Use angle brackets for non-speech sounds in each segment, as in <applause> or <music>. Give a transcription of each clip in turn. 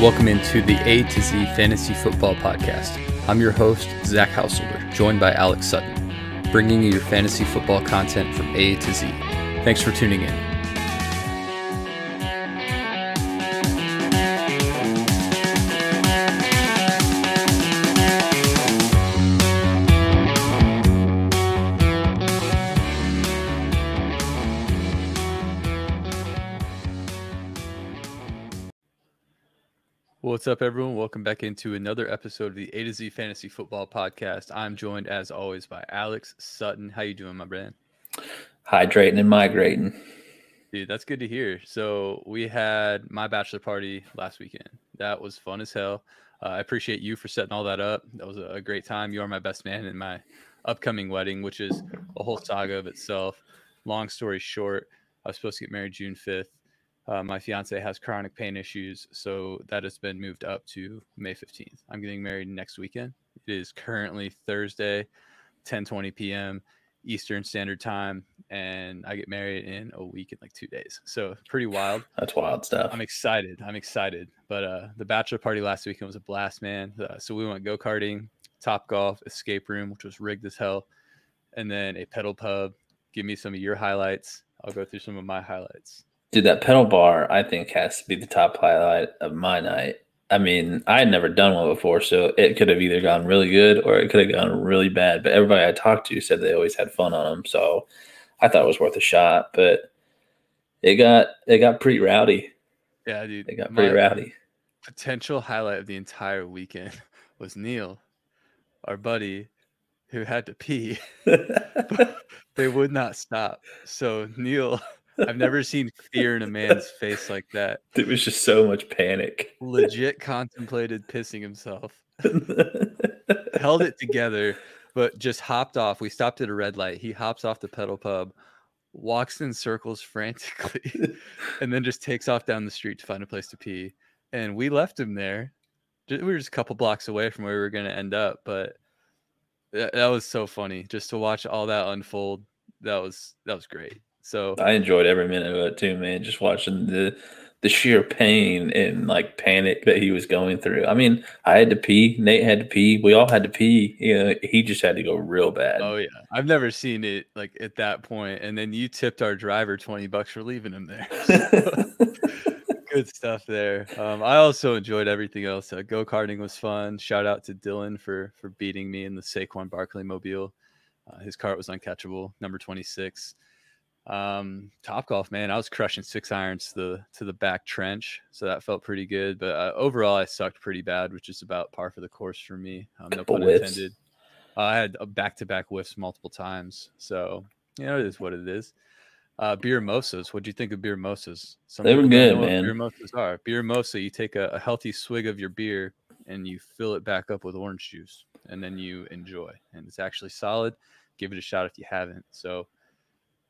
Welcome into the A to Z Fantasy Football Podcast. I'm your host, Zach Householder, joined by Alex Sutton, bringing you your fantasy football content from A to Z. Thanks for tuning in. What's up, everyone? Welcome back into another episode of the A to Z Fantasy Football Podcast. I'm joined, as always, by Alex Sutton. How you doing, my friend? Hydrating and migrating. Dude, that's good to hear. So we had my bachelor party last weekend. That was fun as hell. Uh, I appreciate you for setting all that up. That was a great time. You are my best man in my upcoming wedding, which is a whole saga of itself. Long story short, I was supposed to get married June 5th. Uh, my fiance has chronic pain issues, so that has been moved up to May 15th. I'm getting married next weekend. It is currently Thursday, 10:20 p.m. Eastern Standard Time, and I get married in a week in like two days. So pretty wild. That's wild stuff. I'm excited. I'm excited. But uh, the bachelor party last weekend was a blast, man. Uh, so we went go karting, Top Golf, escape room, which was rigged as hell, and then a pedal pub. Give me some of your highlights. I'll go through some of my highlights. Dude, that pedal bar I think has to be the top highlight of my night. I mean, I had never done one before, so it could have either gone really good or it could have gone really bad. But everybody I talked to said they always had fun on them, so I thought it was worth a shot. But it got it got pretty rowdy. Yeah, dude. It got pretty rowdy. Potential highlight of the entire weekend <laughs> was Neil, our buddy, who had to pee. <laughs> <laughs> they would not stop. So Neil I've never seen fear in a man's face like that. <laughs> It was just so much panic. Legit contemplated pissing himself. <laughs> Held it together, but just hopped off. We stopped at a red light. He hops off the pedal pub, walks in circles frantically, <laughs> and then just takes off down the street to find a place to pee. And we left him there. We were just a couple blocks away from where we were going to end up, but that, that was so funny just to watch all that unfold. That was that was great. So I enjoyed every minute of it too, man. Just watching the the sheer pain and like panic that he was going through. I mean, I had to pee. Nate had to pee. We all had to pee. You know, he just had to go real bad. Oh yeah, I've never seen it like at that point. And then you tipped our driver twenty bucks for leaving him there. <laughs> <laughs> Good stuff there. Um, I also enjoyed everything else. Uh, Go karting was fun. Shout out to Dylan for for beating me in the Saquon Barkley mobile. Uh, his cart was uncatchable, number twenty six. Um, top golf, man, I was crushing six irons to the to the back trench, so that felt pretty good. But uh, overall, I sucked pretty bad, which is about par for the course for me. Um, no pun whiffs. intended. Uh, I had back to back whiffs multiple times, so you know it is what it is. Uh, beer mosas. What do you think of beer mosas? Some they were good, man. beer mosas are beer mosa. You take a, a healthy swig of your beer and you fill it back up with orange juice, and then you enjoy. And it's actually solid. Give it a shot if you haven't. So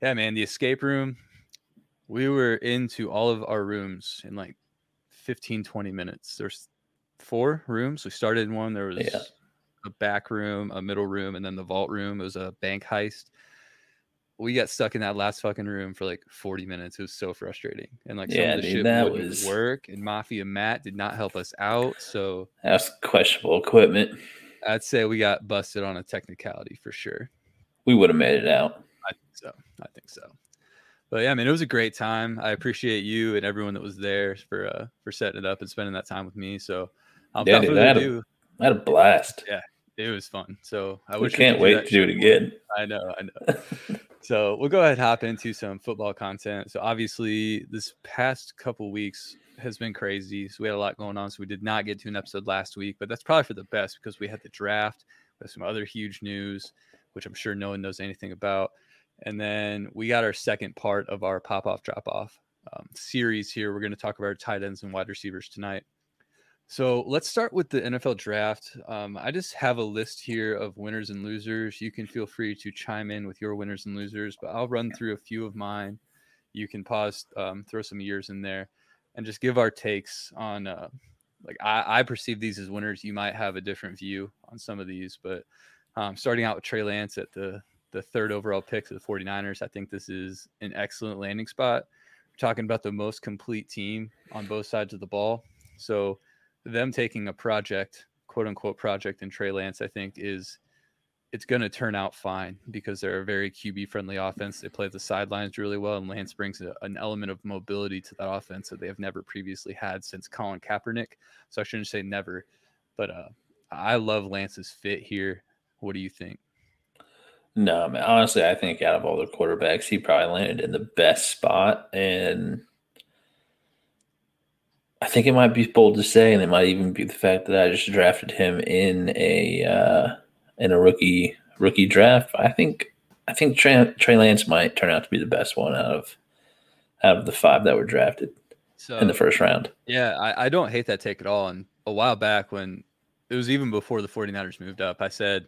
yeah, man, the escape room. We were into all of our rooms in like 15, 20 minutes. There's four rooms. We started in one. There was yeah. a back room, a middle room, and then the vault room. It was a bank heist. We got stuck in that last fucking room for like 40 minutes. It was so frustrating. And like some yeah, of the dude, shit that wouldn't was... work. And Mafia Matt did not help us out. So that's questionable equipment. I'd say we got busted on a technicality for sure. We would have made it out. So. I think so. But yeah, I mean, it was a great time. I appreciate you and everyone that was there for uh for setting it up and spending that time with me. So um, yeah, dude, I, had a, had a blast. Yeah, it was fun. So I we can't wait to do it again. I know, I know. <laughs> so we'll go ahead and hop into some football content. So obviously, this past couple weeks has been crazy. So we had a lot going on. So we did not get to an episode last week, but that's probably for the best because we had the draft. with some other huge news, which I'm sure no one knows anything about. And then we got our second part of our pop off drop off um, series here. We're going to talk about our tight ends and wide receivers tonight. So let's start with the NFL draft. Um, I just have a list here of winners and losers. You can feel free to chime in with your winners and losers, but I'll run through a few of mine. You can pause, um, throw some years in there, and just give our takes on. Uh, like I, I perceive these as winners. You might have a different view on some of these, but um, starting out with Trey Lance at the the third overall pick to the 49ers. I think this is an excellent landing spot. We're talking about the most complete team on both sides of the ball. So them taking a project, quote unquote project in Trey Lance, I think is it's going to turn out fine because they're a very QB friendly offense. They play the sidelines really well, and Lance brings a, an element of mobility to that offense that they have never previously had since Colin Kaepernick. So I shouldn't say never, but uh, I love Lance's fit here. What do you think? No, man. Honestly, I think out of all the quarterbacks, he probably landed in the best spot, and I think it might be bold to say, and it might even be the fact that I just drafted him in a. Uh, in a rookie rookie draft. I think I think Trey, Trey Lance might turn out to be the best one out of out of the five that were drafted so, in the first round. Yeah, I, I don't hate that take at all. And a while back when it was even before the 49ers moved up, I said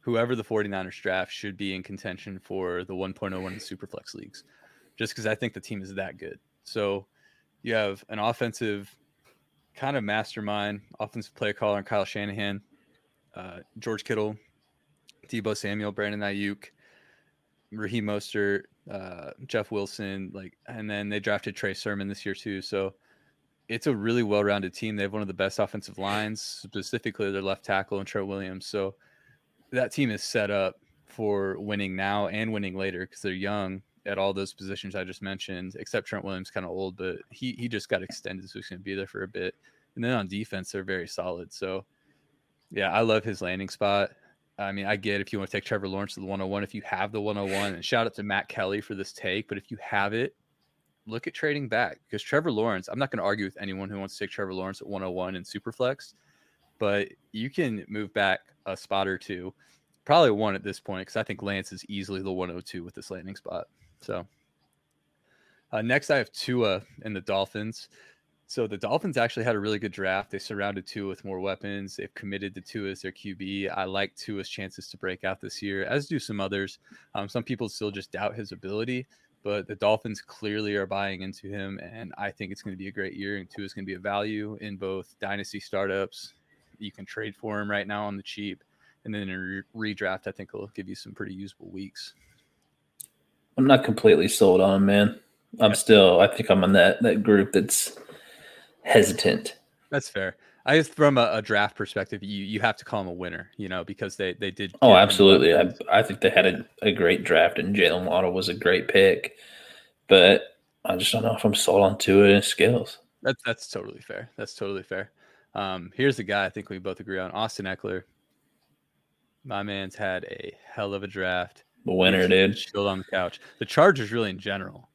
whoever the 49ers draft should be in contention for the 1.01 in Superflex leagues, just because I think the team is that good. So you have an offensive kind of mastermind, offensive play caller, and Kyle Shanahan uh, George Kittle, Deebo Samuel, Brandon Aiyuk, Raheem Mostert, uh, Jeff Wilson, like, and then they drafted Trey Sermon this year too. So it's a really well-rounded team. They have one of the best offensive lines, specifically their left tackle and Trent Williams. So that team is set up for winning now and winning later because they're young at all those positions I just mentioned, except Trent Williams kind of old, but he he just got extended, so he's going to be there for a bit. And then on defense, they're very solid. So yeah, I love his landing spot. I mean, I get if you want to take Trevor Lawrence to the 101, if you have the 101, and shout out to Matt Kelly for this take. But if you have it, look at trading back because Trevor Lawrence, I'm not going to argue with anyone who wants to take Trevor Lawrence at 101 and Superflex, but you can move back a spot or two, probably one at this point, because I think Lance is easily the 102 with this landing spot. So uh, next, I have Tua and the Dolphins. So the Dolphins actually had a really good draft. They surrounded Tua with more weapons. They've committed to Tua as their QB. I like Tua's chances to break out this year, as do some others. Um, some people still just doubt his ability, but the Dolphins clearly are buying into him, and I think it's going to be a great year. And Tua is going to be a value in both dynasty startups. You can trade for him right now on the cheap, and then in re- redraft, I think it'll give you some pretty usable weeks. I'm not completely sold on him, man. I'm still. I think I'm on that that group that's hesitant. That's fair. I guess from a, a, draft perspective, you you have to call him a winner, you know, because they they did. Oh, absolutely. I I think they had a, a great draft, and Jaylen Waddle was a great pick, but I just don't know if I'm sold on to it and skills. That's that's totally fair. That's totally fair. Um, here's the guy I think we both agree on: Austin Ekeler. My man's had a hell of a draft. The winner, dude. Chilled on the couch. The Chargers, really in general.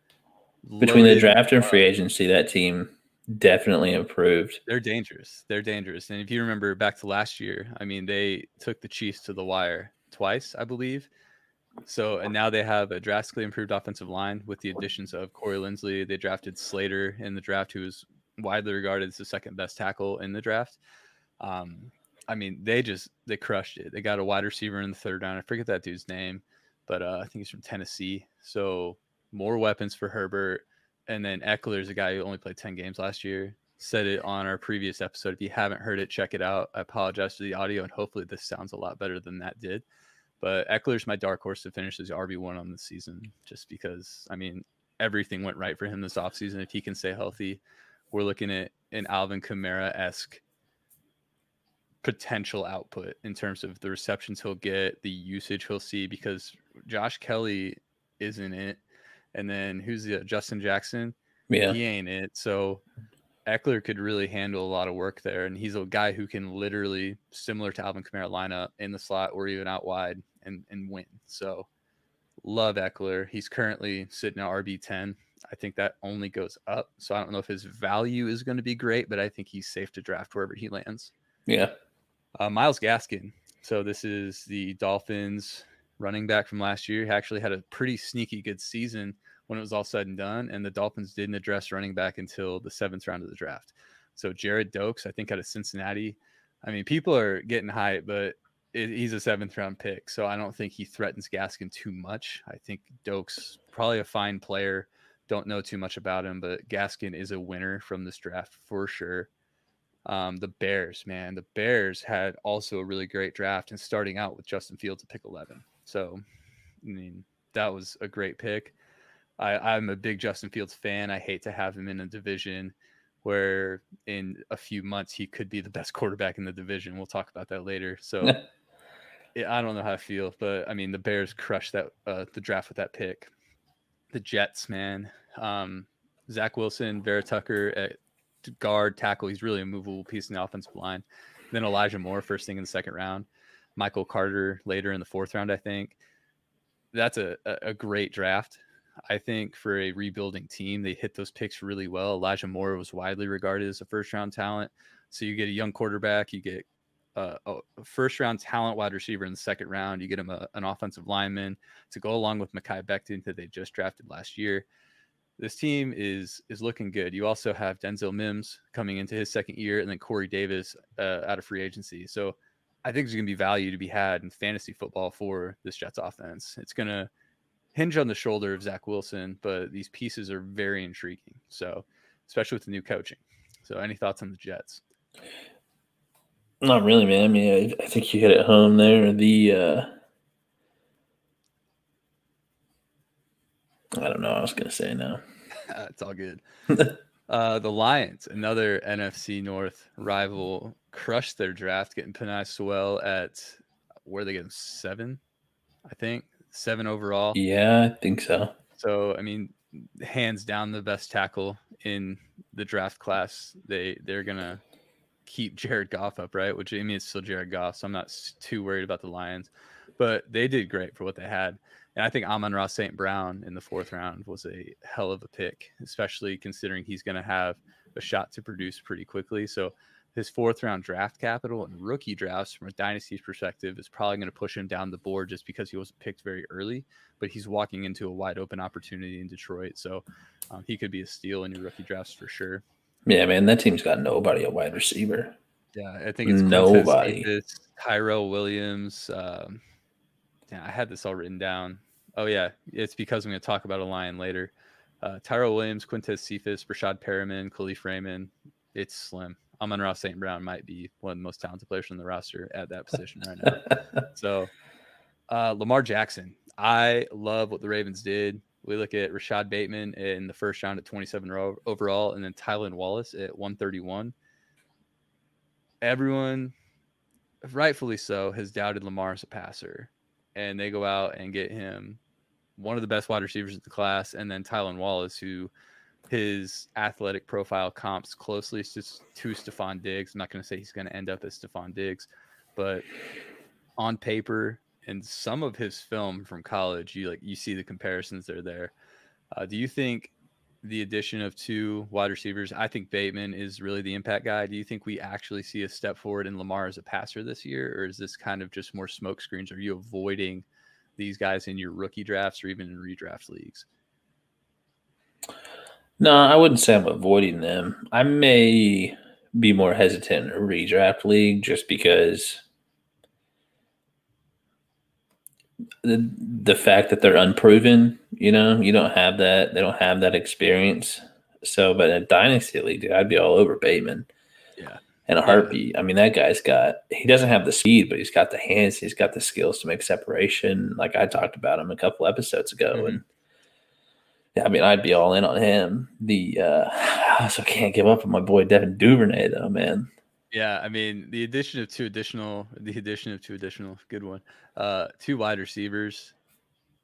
Between the draft and free agency, that team definitely improved. They're dangerous. They're dangerous. And if you remember back to last year, I mean, they took the Chiefs to the wire twice, I believe. So, and now they have a drastically improved offensive line with the additions of Corey Linsley. They drafted Slater in the draft, who is widely regarded as the second best tackle in the draft. Um, I mean, they just they crushed it. They got a wide receiver in the third round. I forget that dude's name, but uh, I think he's from Tennessee. So more weapons for Herbert and then Ekeler is a guy who only played 10 games last year. Said it on our previous episode. If you haven't heard it, check it out. I apologize for the audio, and hopefully this sounds a lot better than that did. But Ekeler's my dark horse to finish as RB1 on the season, just because, I mean, everything went right for him this offseason. If he can stay healthy, we're looking at an Alvin Kamara esque potential output in terms of the receptions he'll get, the usage he'll see, because Josh Kelley isn't it and then who's the Justin Jackson? Yeah, he ain't it. So Ekeler could really handle a lot of work there, and he's a guy who can literally, similar to Alvin Kamara, line up in the slot or even out wide and and win. So love Ekeler. He's currently sitting at RB ten. I think that only goes up. So I don't know if his value is going to be great, but I think he's safe to draft wherever he lands. Yeah. Uh, Myles Gaskin. So this is the Dolphins running back from last year. He actually had a pretty sneaky good season when it was all said and done. And the Dolphins didn't address running back until the seventh round of the draft. So Gerrid Doaks, I think out of Cincinnati. I mean, people are getting hype, but it, he's a seventh round pick. So I don't think he threatens Gaskin too much. I think Doaks probably a fine player. Don't know too much about him, but Gaskin is a winner from this draft for sure. Um, the Bears, man, the Bears had also a really great draft and starting out with Justin Fields at pick 11. So, I mean, that was a great pick. I, I'm a big Justin Fields fan. I hate to have him in a division where in a few months he could be the best quarterback in the division. We'll talk about that later. So <laughs> yeah, I don't know how I feel, but I mean the Bears crushed that uh, the draft with that pick. The Jets, man. Um, Zach Wilson, Vera Tucker at guard, tackle. He's really a movable piece in the offensive line. Then Elijah Moore, first thing in the second round. Michael Carter later in the fourth round, I think. That's a, a great draft. I think for a rebuilding team, they hit those picks really well. Elijah Moore was widely regarded as a first round talent. So you get a young quarterback, you get a, a first round talent wide receiver in the second round, you get him a, an offensive lineman to go along with Mekhi Becton that they just drafted last year. This team is is looking good. You also have Denzel Mims coming into his second year, and then Corey Davis uh, out of free agency. So I think there's going to be value to be had in fantasy football for this Jets offense. It's going to hinge on the shoulder of Zach Wilson, but these pieces are very intriguing. So, especially with the new coaching. So, any thoughts on the Jets? Not really, man. I mean, I, I think you hit it home there. The uh, I don't know. I was gonna say now. <laughs> it's all good. <laughs> uh, the Lions, another NFC North rival, crushed their draft, getting Penei Sewell at where they get him seven, I think seven overall. Yeah, I think so. So I mean, hands down the best tackle in the draft class. They they're gonna keep Jared Goff up, right? Which I mean, it's still Jared Goff, so I'm not too worried about the Lions. But they did great for what they had. And I think Amon-Ra St. Brown in the fourth round was a hell of a pick, especially considering he's going to have a shot to produce pretty quickly. So his fourth round draft capital and rookie drafts from a dynasty's perspective is probably going to push him down the board just because he wasn't picked very early, but he's walking into a wide open opportunity in Detroit. So um, he could be a steal in your rookie drafts for sure. Yeah, man, that team's got nobody at wide receiver. Yeah, I think it's nobody. This Tyrell Williams. Um, yeah, I had this all written down. Oh yeah, it's because I'm going to talk about a lion later. Uh, Tyrell Williams, Quintez Cephus, Breshad Perriman, Kalif Raymond. It's slim. Amon-Ra St. Brown might be one of the most talented players on the roster at that position right now. <laughs> so, uh, Lamar Jackson. I love what the Ravens did. We look at Rashod Bateman in the first round at 27 overall, and then Tylan Wallace at 131. Everyone, rightfully so, has doubted Lamar as a passer, and they go out and get him one of the best wide receivers in the class, and then Tylan Wallace, who his athletic profile comps closely to, to Stefon Diggs. I'm not going to say he's going to end up as Stefon Diggs, but on paper and some of his film from college, you like you see the comparisons that are there. Uh, do you think the addition of two wide receivers? I think Bateman is really the impact guy. Do you think we actually see a step forward in Lamar as a passer this year, or is this kind of just more smoke screens? Are you avoiding these guys in your rookie drafts or even in redraft leagues? No, I wouldn't say I'm avoiding them. I may be more hesitant in a redraft league just because the the fact that they're unproven, you know, you don't have that. They don't have that experience. So, but in a dynasty league, dude, I'd be all over Bateman. Yeah. And a heartbeat. I mean, that guy's got. He doesn't have the speed, but he's got the hands. He's got the skills to make separation. Like I talked about him a couple episodes ago, mm-hmm. and yeah, I mean, I'd be all in on him. The uh, <sighs> I also can't give up on my boy Devin Duvernay though, man. Yeah, I mean, the addition of two additional, the addition of two additional, good one, uh, two wide receivers.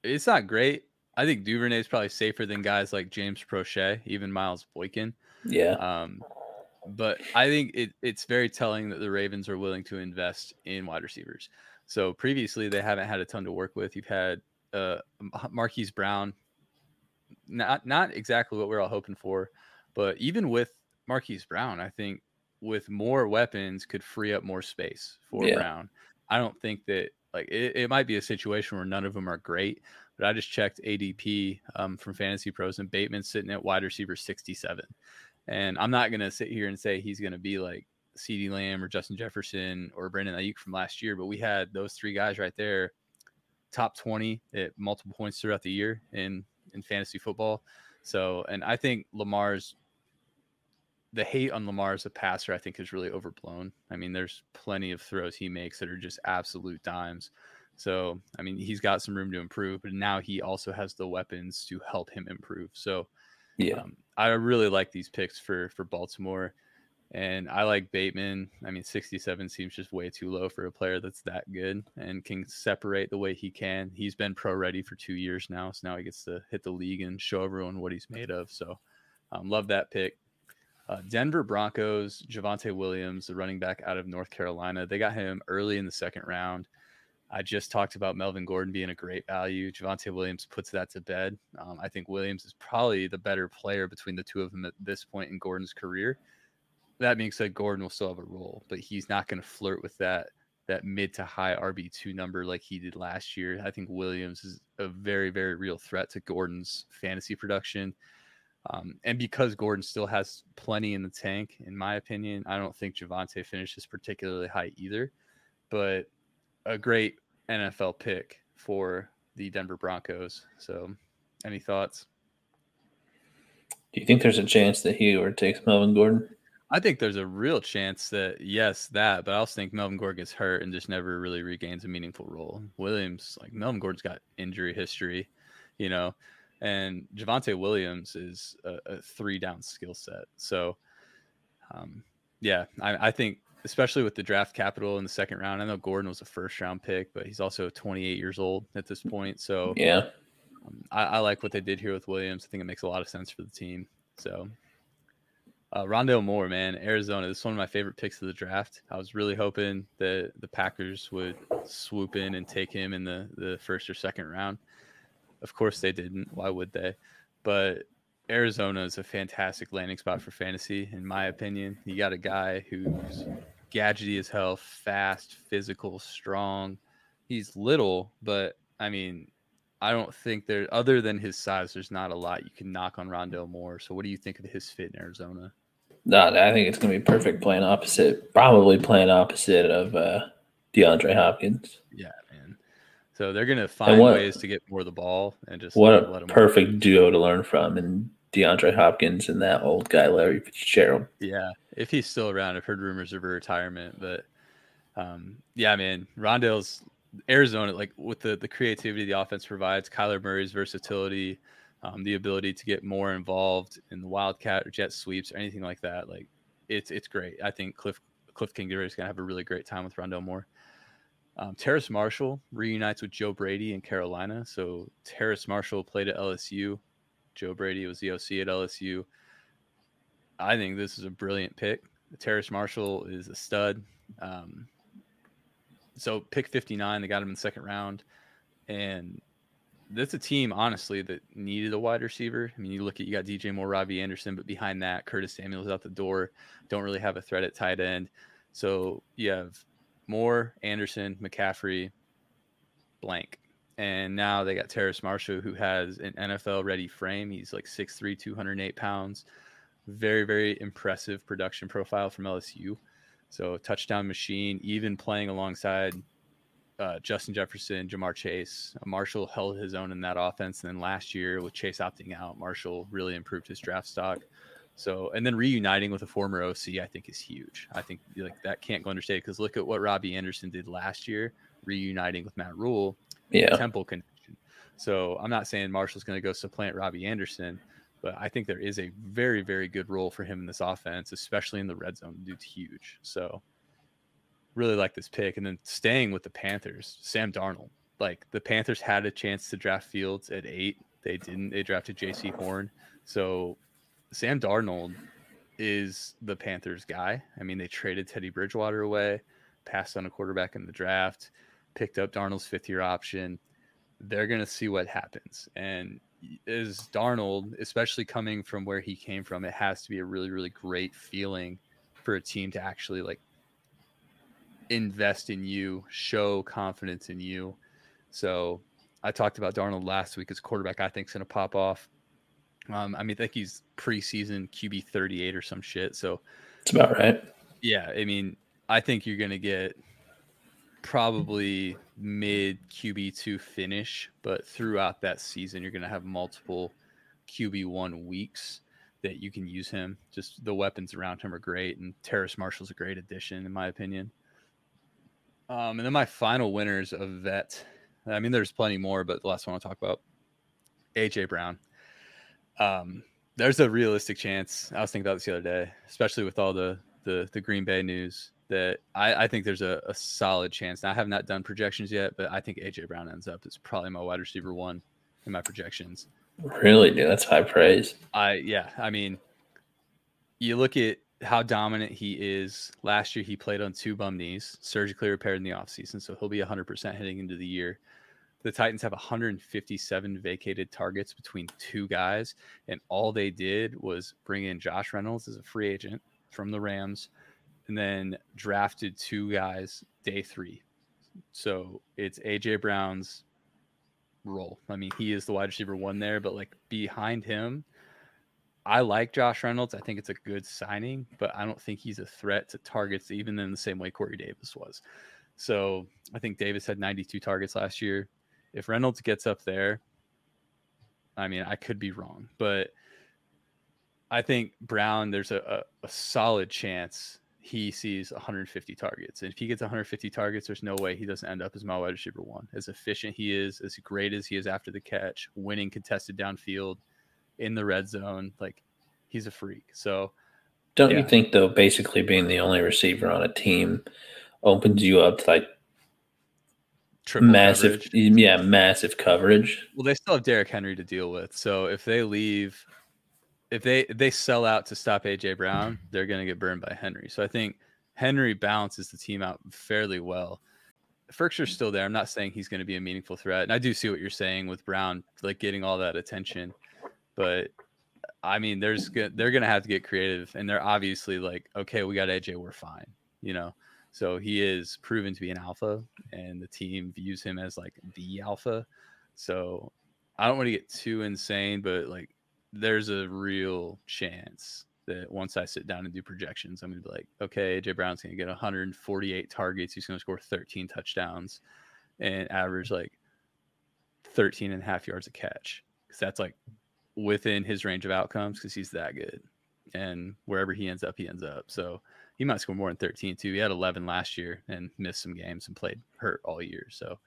It's not great. I think Duvernay is probably safer than guys like James Proche, even Miles Boykin. Yeah. Um, but I think it, it's very telling that the Ravens are willing to invest in wide receivers. So previously they haven't had a ton to work with. You've had uh, Marquise Brown, not not exactly what we're all hoping for, but even with Marquise Brown, I think with more weapons could free up more space for yeah. Brown. I don't think that like it, it, might be a situation where none of them are great, but I just checked ADP um, from Fantasy Pros and Bateman's sitting at wide receiver 67. And I'm not going to sit here and say he's going to be like CeeDee Lamb or Justin Jefferson or Brandon Aiyuk from last year, but we had those three guys right there, top 20 at multiple points throughout the year in in fantasy football. So, and I think Lamar's the hate on Lamar as a passer, I think, is really overblown. I mean, there's plenty of throws he makes that are just absolute dimes. So, I mean, he's got some room to improve, but now he also has the weapons to help him improve. So, yeah, um, I really like these picks for for Baltimore. And I like Bateman. I mean, 67 seems just way too low for a player that's that good and can separate the way he can. He's been pro ready for two years now. So now he gets to hit the league and show everyone what he's made of. So um, love that pick. Uh, Denver Broncos, Javonte Williams, the running back out of North Carolina. They got him early in the second round. I just talked about Melvin Gordon being a great value. Javonte Williams puts that to bed. Um, I think Williams is probably the better player between the two of them at this point in Gordon's career that being said, Gordon will still have a role, but he's not going to flirt with that that mid to high RB two number like he did last year. I think Williams is a very very real threat to Gordon's fantasy production. Um, and because Gordon still has plenty in the tank, in my opinion, I don't think Javonte finishes particularly high either. But a great NFL pick for the Denver Broncos. So, any thoughts? Do you think there's a chance that he overtakes Melvin Gordon? I think there's a real chance that yes, that, but I also think Melvin Gordon gets hurt and just never really regains a meaningful role. Williams, like Melvin Gordon's got injury history, you know, and Javonte Williams is a, a three down skill set. So, um, yeah, I, I, think especially with the draft capital in the second round, I know Gordon was a first round pick, but he's also 28 years old at this point. So yeah, um, I, I like what they did here with Williams. I think it makes a lot of sense for the team. So uh, Rondale Moore, man, Arizona. This is one of my favorite picks of the draft. I was really hoping that the Packers would swoop in and take him in the, the first or second round. Of course, they didn't. Why would they? But Arizona is a fantastic landing spot for fantasy, in my opinion. You got a guy who's gadgety as hell, fast, physical, strong. He's little, but I mean, I don't think there, other than his size, there's not a lot you can knock on Rondale Moore. So, what do you think of his fit in Arizona? No, I think it's going to be perfect playing opposite, probably playing opposite of uh, DeAndre Hopkins. Yeah, man. So they're going to find what, ways to get more of the ball and just what a perfect work. duo to learn from, and DeAndre Hopkins and that old guy Larry Fitzgerald. Yeah, if he's still around, I've heard rumors of a retirement, but um, yeah, man, Rondale's Arizona, like with the the creativity the offense provides, Kyler Murray's versatility um, the ability to get more involved in the wildcat or jet sweeps or anything like that. Like it's it's great. I think Cliff Cliff Kingsbury is gonna have a really great time with Rondale Moore. Um, Terrace Marshall reunites with Joe Brady in Carolina. So Terrace Marshall played at LSU. Joe Brady was the OC at LSU. I think this is a brilliant pick. Terrace Marshall is a stud. Um, so pick 59, they got him in the second round. And that's a team honestly that needed a wide receiver. I mean, you look at you got DJ Moore, Robbie Anderson, but behind that, Curtis Samuel's out the door. Don't really have a threat at tight end. So you have Moore, Anderson, McCaffrey, blank. And now they got Terrace Marshall, who has an NFL ready frame. He's like 6'3, 208 pounds. Very, very impressive production profile from LSU. So touchdown machine, even playing alongside uh, Justin Jefferson, Ja'Marr Chase. Marshall held his own in that offense. And then last year, with Chase opting out, Marshall really improved his draft stock. So, and then reuniting with a former OC, I think is huge. I think like that can't go understated because look at what Robbie Anderson did last year, reuniting with Matt Rhule, yeah, Temple connection. So, I'm not saying Marshall's going to go supplant Robbie Anderson, but I think there is a very, very good role for him in this offense, especially in the red zone. dude's huge. So, really like this pick. And then staying with the Panthers, Sam Darnold. Like the Panthers had a chance to draft Fields at eight. They didn't. They drafted Jaycee Horn. So Sam Darnold is the Panthers guy. I mean, they traded Teddy Bridgewater away, passed on a quarterback in the draft, picked up Darnold's fifth year option. They're going to see what happens. And is Darnold, especially coming from where he came from, it has to be a really, really great feeling for a team to actually like invest in you, show confidence in you. So I talked about Darnold last week as quarterback. I think is going to pop off. Um, I mean, I think he's preseason QB 38 or some shit. So it's about right. Yeah. I mean, I think you're going to get probably mid QB2 finish, but throughout that season, you're going to have multiple QB1 weeks that you can use him. Just the weapons around him are great. And Terrace Marshall's a great addition, in my opinion. Um, and then my final winners of vet. I mean, there's plenty more, but the last one I'll talk about, AJ Brown. Um, there's a realistic chance. I was thinking about this the other day, especially with all the the, the Green Bay news that I, I think there's a, a, solid chance. Now, I have not done projections yet, but I think AJ Brown ends up as probably my wide receiver one in my projections. Really, dude, that's high praise. I yeah, I mean, you look at how dominant he is. Last year, he played on two bum knees, surgically repaired in the offseason, so he'll be 100% heading into the year. The Titans have 157 vacated targets between two guys, and all they did was bring in Josh Reynolds as a free agent from the Rams and then drafted two guys day three. So it's AJ Brown's role. I mean, he is the wide receiver one there, but like behind him, I like Josh Reynolds. I think it's a good signing, but I don't think he's a threat to targets, even in the same way Corey Davis was. So I think Davis had 92 targets last year. If Reynolds gets up there, I mean, I could be wrong, but I think Brown, there's a, a, a solid chance he sees 150 targets. And if he gets 150 targets, there's no way he doesn't end up as my wide receiver one. As efficient he is, as great as he is after the catch, winning contested downfield in the red zone, like he's a freak. So, don't yeah. you think though, basically being the only receiver on a team opens you up to like Triple massive, coverage. yeah, massive coverage. Well, they still have Derrick Henry to deal with. So if they leave if they if they sell out to stop AJ Brown, they're going to get burned by Henry. So I think Henry balances the team out fairly well. Firkser's still there. I'm not saying he's going to be a meaningful threat, and I do see what you're saying with Brown, like getting all that attention. But I mean, there's they're going to have to get creative, and they're obviously like, okay, we got AJ, we're fine, you know. So he is proven to be an alpha, and the team views him as like the alpha. So I don't want to get too insane, but like there's a real chance that once I sit down and do projections, I'm gonna be like, okay, AJ Brown's gonna get 148 targets. He's gonna score 13 touchdowns and average like 13 and a half yards a catch. Because that's like within his range of outcomes because he's that good. And wherever he ends up, he ends up. So he might score more than 13 too. He had 11 last year and missed some games and played hurt all year. So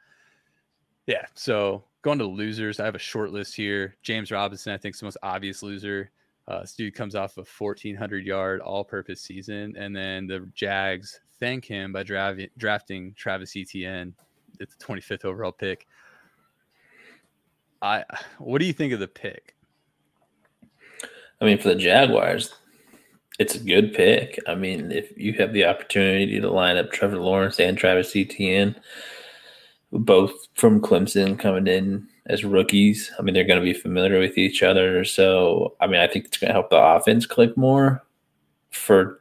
yeah. So going to losers, I have a short list here. James Robinson, I think, is the most obvious loser. Uh, this dude comes off a 1,400 yard all purpose season. And then the Jags thank him by dra- drafting Travis Etienne at the 25th overall pick. I, what do you think of the pick? I mean, for the Jaguars, it's a good pick. I mean, if you have the opportunity to line up Trevor Lawrence and Travis Etienne, both from Clemson coming in as rookies. I mean, they're going to be familiar with each other. So, I mean, I think it's going to help the offense click more. For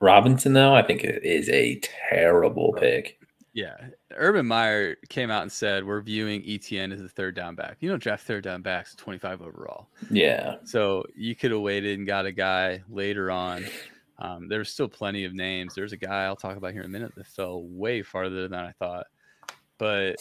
Robinson, though, I think it is a terrible pick. Yeah. Urban Meyer came out and said, We're viewing Etienne as a third down back. You don't draft third down backs 25 overall. Yeah. So you could have waited and got a guy later on. Um, there's still plenty of names. There's a guy I'll talk about here in a minute that fell way farther than I thought. But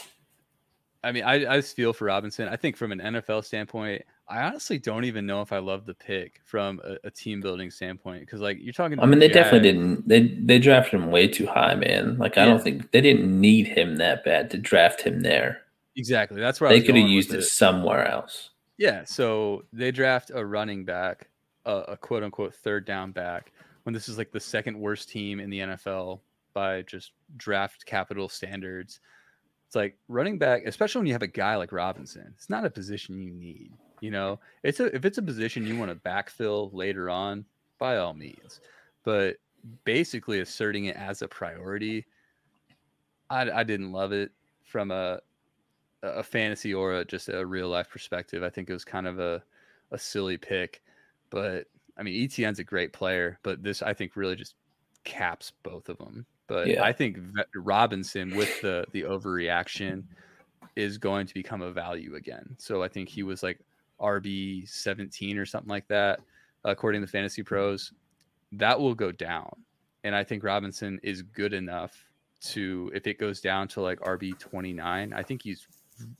I mean, I, I just feel for Robinson. I think from an NFL standpoint, I honestly don't even know if I love the pick from a, a team building standpoint because, like, you're talking. I mean, they definitely didn't. They they drafted him way too high, man. Like, I don't think they didn't need him that bad to draft him there. Exactly. That's where they could have used it, somewhere else. Yeah. So they draft a running back, a, a quote unquote third down back, when this is like the second worst team in the NFL by just draft capital standards. It's like running back, especially when you have a guy like Robinson. It's not a position you need. You know, it's a if it's a position you want to backfill later on, by all means. But basically asserting it as a priority, I, I didn't love it from a a fantasy or a, just a real life perspective. I think it was kind of a a silly pick, but I mean Etienne's a great player, but this I think really just caps both of them. But yeah. I think Robinson with the the overreaction is going to become a value again. So I think he was like RB 17 or something like that, according to Fantasy mm-hmm. Pros. That will go down. And I think Robinson is good enough to, if it goes down to like RB 29, I think he's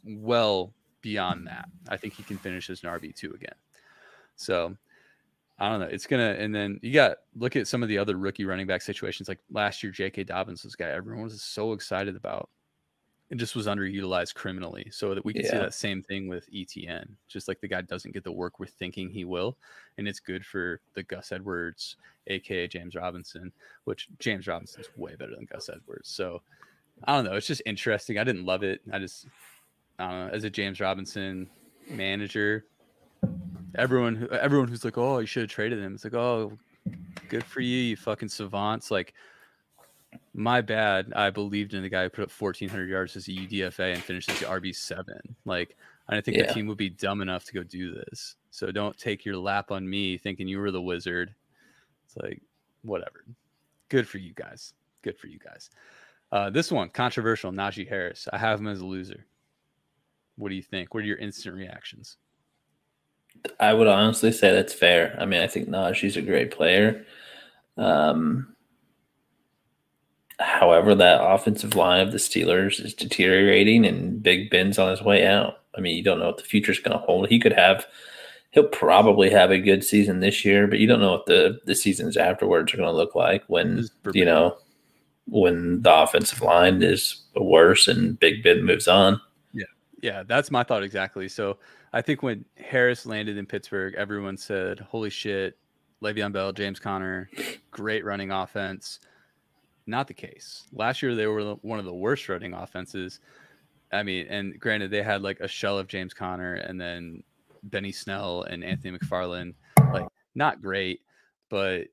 well beyond that. I think he can finish as an RB2 again. So I don't know. It's gonna, and then you got look at some of the other rookie running back situations. Like last year, J.K. Dobbins, this guy everyone was so excited about. And just was underutilized criminally. So that we can see that same thing with Etienne. Just like the guy doesn't get the work we're thinking he will. And it's good for the Gus Edwards, aka James Robinson, which James Robinson's way better than Gus Edwards. So I don't know. It's just interesting. I didn't love it. I just I don't know. As a James Robinson manager, everyone who- everyone who's like, Oh, you should have traded him. It's like, oh, good for you, you fucking savants. Like my bad. I believed in the guy who put up 1,400 yards as a UDFA and finished as the RB seven. Like, I didn't think Yeah. the team would be dumb enough to go do this. So don't take your lap on me thinking you were the wizard. It's like, whatever. Good for you guys. Good for you guys. Uh, this one controversial. Najee Harris. I have him as a loser. What do you think? What are your instant reactions? I would honestly say that's fair. I mean, I think Najee's a great player. Um, however, that offensive line of the Steelers is deteriorating, and Big Ben's on his way out. I mean, you don't know what the future's going to hold. He could have, he'll probably have a good season this year, but you don't know what the the seasons afterwards are going to look like when This is for you know when the offensive line is worse and Big Ben moves on. Yeah. Yeah, that's my thought exactly. So I think when Harris landed in Pittsburgh, everyone said, "Holy shit, Le'Veon Bell, James Conner, great running offense." Not the case. Last year they were one of the worst running offenses. I mean, and granted they had like a shell of James Conner and then Benny Snell and Anthony McFarland, like not great, but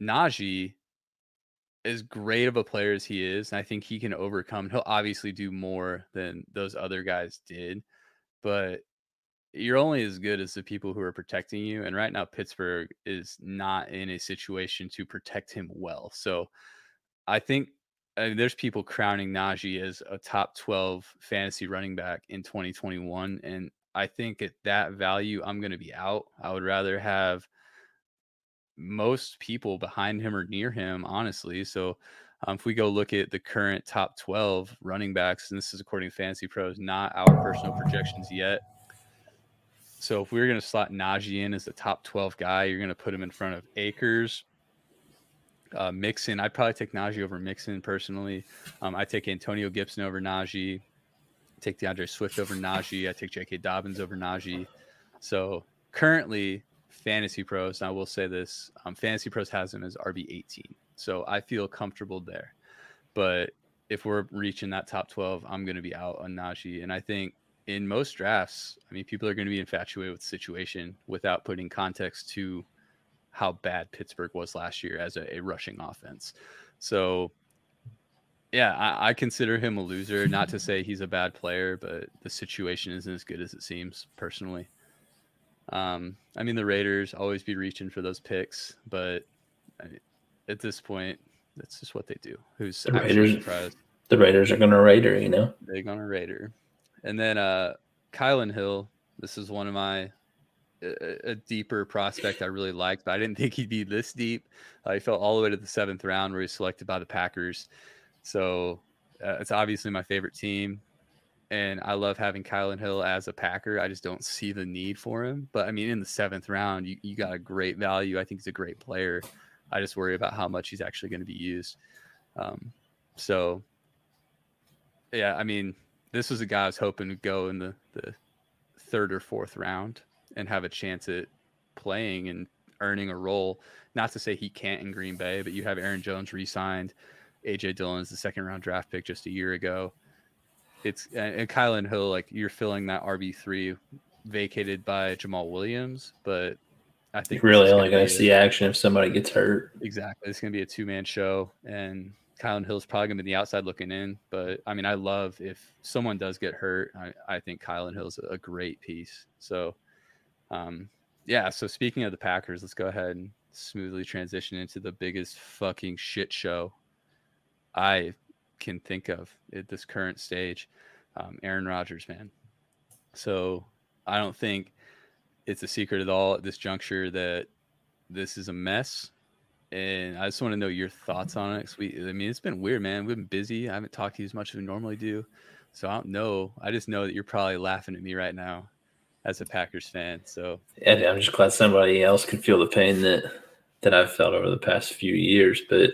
Najee as great of a player as he is, and I think he can overcome. He'll obviously do more than those other guys did, but you're only as good as the people who are protecting you. And right now, Pittsburgh is not in a situation to protect him well. So I think I mean, there's people crowning Najee as a top 12 fantasy running back in 2021. And I think at that value, I'm going to be out. I would rather have most people behind him or near him, honestly. So um, if we go look at the current top 12 running backs, and this is according to Fantasy Pros, not our personal projections yet. So if we are going to slot Najee in as the top 12 guy, you're going to put him in front of Akers, uh, Mixon. I'd probably take Najee over Mixon personally. Um, I take Antonio Gibson over Najee. take DeAndre Swift over Najee. I take J.K. Dobbins over Najee. So currently, Fantasy Pros, and I will say this: um, Fantasy Pros has him as RB 18. So I feel comfortable there. But if we're reaching that top 12, I'm going to be out on Najee. And I think in most drafts, I mean, people are going to be infatuated with the situation without putting context to how bad Pittsburgh was last year as a, a rushing offense. So, yeah, I, I consider him a loser. Not to say he's a bad player, but the situation isn't as good as it seems, personally. Um, I mean, the Raiders always be reaching for those picks, but I mean, at this point, that's just what they do. Who's The Raiders- surprised? The Raiders are going to Raider, you know. Big on a Raider. And then uh Kylin Hill. This is one of my a, a deeper prospect I really liked, but I didn't <laughs> think he'd be this deep. Uh, he fell all the way to the seventh round where he's selected by the Packers. So uh, it's obviously my favorite team. And I love having Kylin Hill as a Packer. I just don't see the need for him. But I mean, in the seventh round, you, you got a great value. I think he's a great player. I just worry about how much he's actually going to be used. Um, so, yeah, I mean, this was a guy I was hoping to go in the, the third or fourth round and have a chance at playing and earning a role. Not to say he can't in Green Bay, but you have Aaron Jones re-signed. AJ Dillon's the second round draft pick just a year ago. It's and, Kylin Hill, like you're filling that RB three vacated by Jamaal Williams, but I think You're really only gonna going be to a- see action if somebody gets hurt. Exactly. It's going to be a two man show, and Kylin Hill's probably going to be the outside looking in. But I mean, I love if someone does get hurt, I, I think Kylin Hill's a great piece. So, um, yeah. So, speaking of the Packers, let's go ahead and smoothly transition into the biggest fucking shit show I can think of at this current stage. Um, Aaron Rodgers, man. So, I don't think it's a secret at all at this juncture that this is a mess and I just want to know your thoughts on it. we, I mean, it's been weird, man. We've been busy. I haven't talked to you as much as we normally do, so I don't know. I just know that you're probably laughing at me right now, as a Packers fan. So I'm just glad somebody else could feel the pain that that I've felt over the past few years. But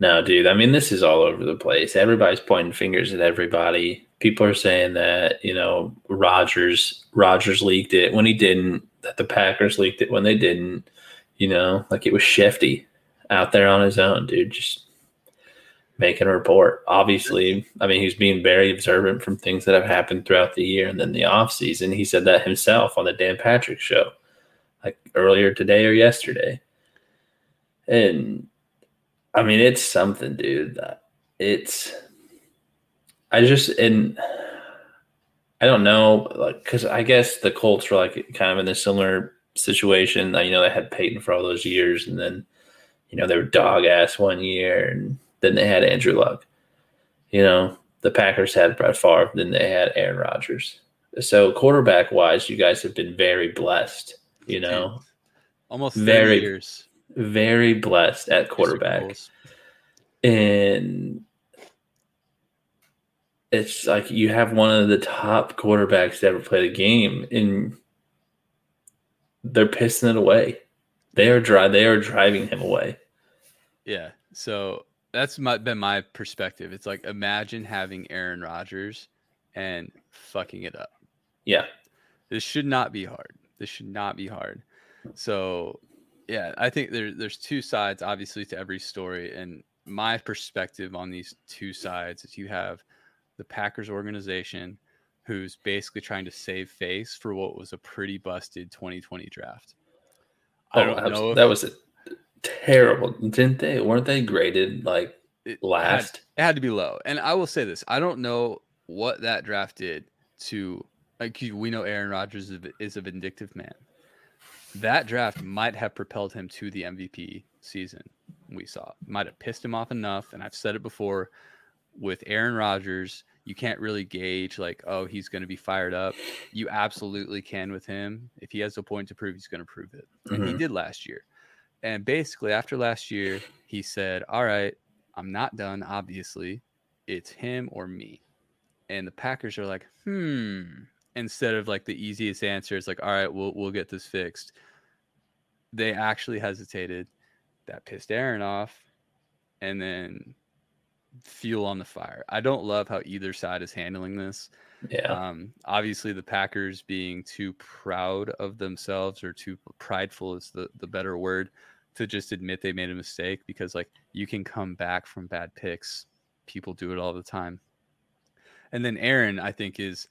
No, dude. I mean, this is all over the place. Everybody's pointing fingers at everybody. People are saying that you know Rodgers Rodgers leaked it when he didn't. That the Packers leaked it when they didn't. You know, like it was Schefty out there on his own, dude. Just making a report. Obviously, I mean, he's being very observant from things that have happened throughout the year and then the off season. He said that himself on the Dan Patrick show, like earlier today or yesterday. And I mean, it's something, dude. It's, I just, and I don't know, like, because I guess the Colts were like kind of in a similar situation. You know, they had Peyton for all those years, and then, you know, they were dog ass one year, and then they had Andrew Luck. You know, the Packers had Brett Favre, then they had Aaron Rodgers. So quarterback wise, you guys have been very blessed. You know, almost very years very blessed at quarterback. And it's like you have one of the top quarterbacks to ever play the game, and they're pissing it away. They are dry. They are driving him away. Yeah. So that's my, been my perspective. It's like imagine having Aaron Rodgers and fucking it up. Yeah. This should not be hard. This should not be hard. So yeah, I think there, there's two sides, obviously, to every story. And my perspective on these two sides is you have the Packers organization, who's basically trying to save face for what was a pretty busted 2020 draft. I don't oh, know. That was a terrible, didn't they? Weren't they graded like last? It had, it had to be low. And I will say this: I don't know what that draft did to. Like we know Aaron Rodgers is a vindictive man that draft might have propelled him to the MVP season we saw. Might have pissed him off enough. And I've said it before with Aaron Rodgers, you can't really gauge like, oh, he's going to be fired up. You absolutely can with him. If he has a point to prove, he's going to prove it. And mm-hmm. he did last year. And basically, after last year, he said, all right, I'm not done, obviously. It's him or me. And the Packers are like, hmm. Instead of like the easiest answer, it's like, all right, we'll we'll get this fixed they actually hesitated. That pissed Aaron off, and then fuel on the fire. I don't love how either side is handling this. Yeah. Um, obviously, the Packers being too proud of themselves or too prideful is the, the better word to just admit they made a mistake because, like, you can come back from bad picks. People do it all the time. And then Aaron, I think, is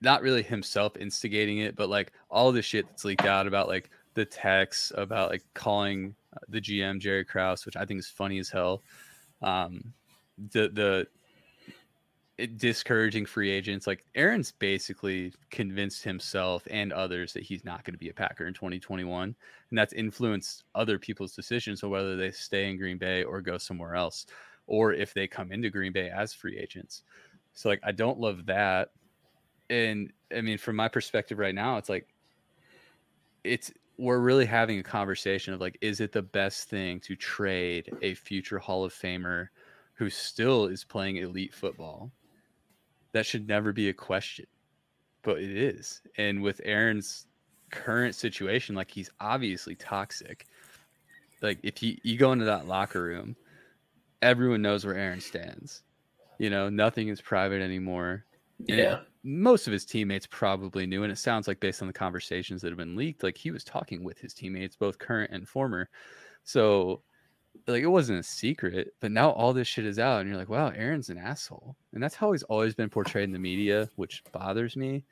not really himself instigating it, but like all the shit that's leaked out about like the text about like calling uh, the GM Jerry Krause, which I think is funny as hell. Um, the the Eh, discouraging free agents like Aaron's basically convinced himself and others that he's not going to be a Packer in 2021, and that's influenced other people's decisions on whether they stay in Green Bay or go somewhere else, or if they come into Green Bay as free agents. So like I don't love that, and I mean from my perspective right now, it's like it's we're really having a conversation of like, is it the best thing to trade a future Hall of Famer who still is playing elite football? That should never be a question, but it is. And with Aaron's current situation, like he's obviously toxic. Like if you, you go into that locker room, everyone knows where Aaron stands. You know, nothing is private anymore. Yeah most of his teammates probably knew, and it sounds like based on the conversations that have been leaked, like he was talking with his teammates, both current and former. So like it wasn't a secret, but now all this shit is out, and you're like, wow, Aaron's an asshole. And that's how he's always been portrayed in the media, which bothers me.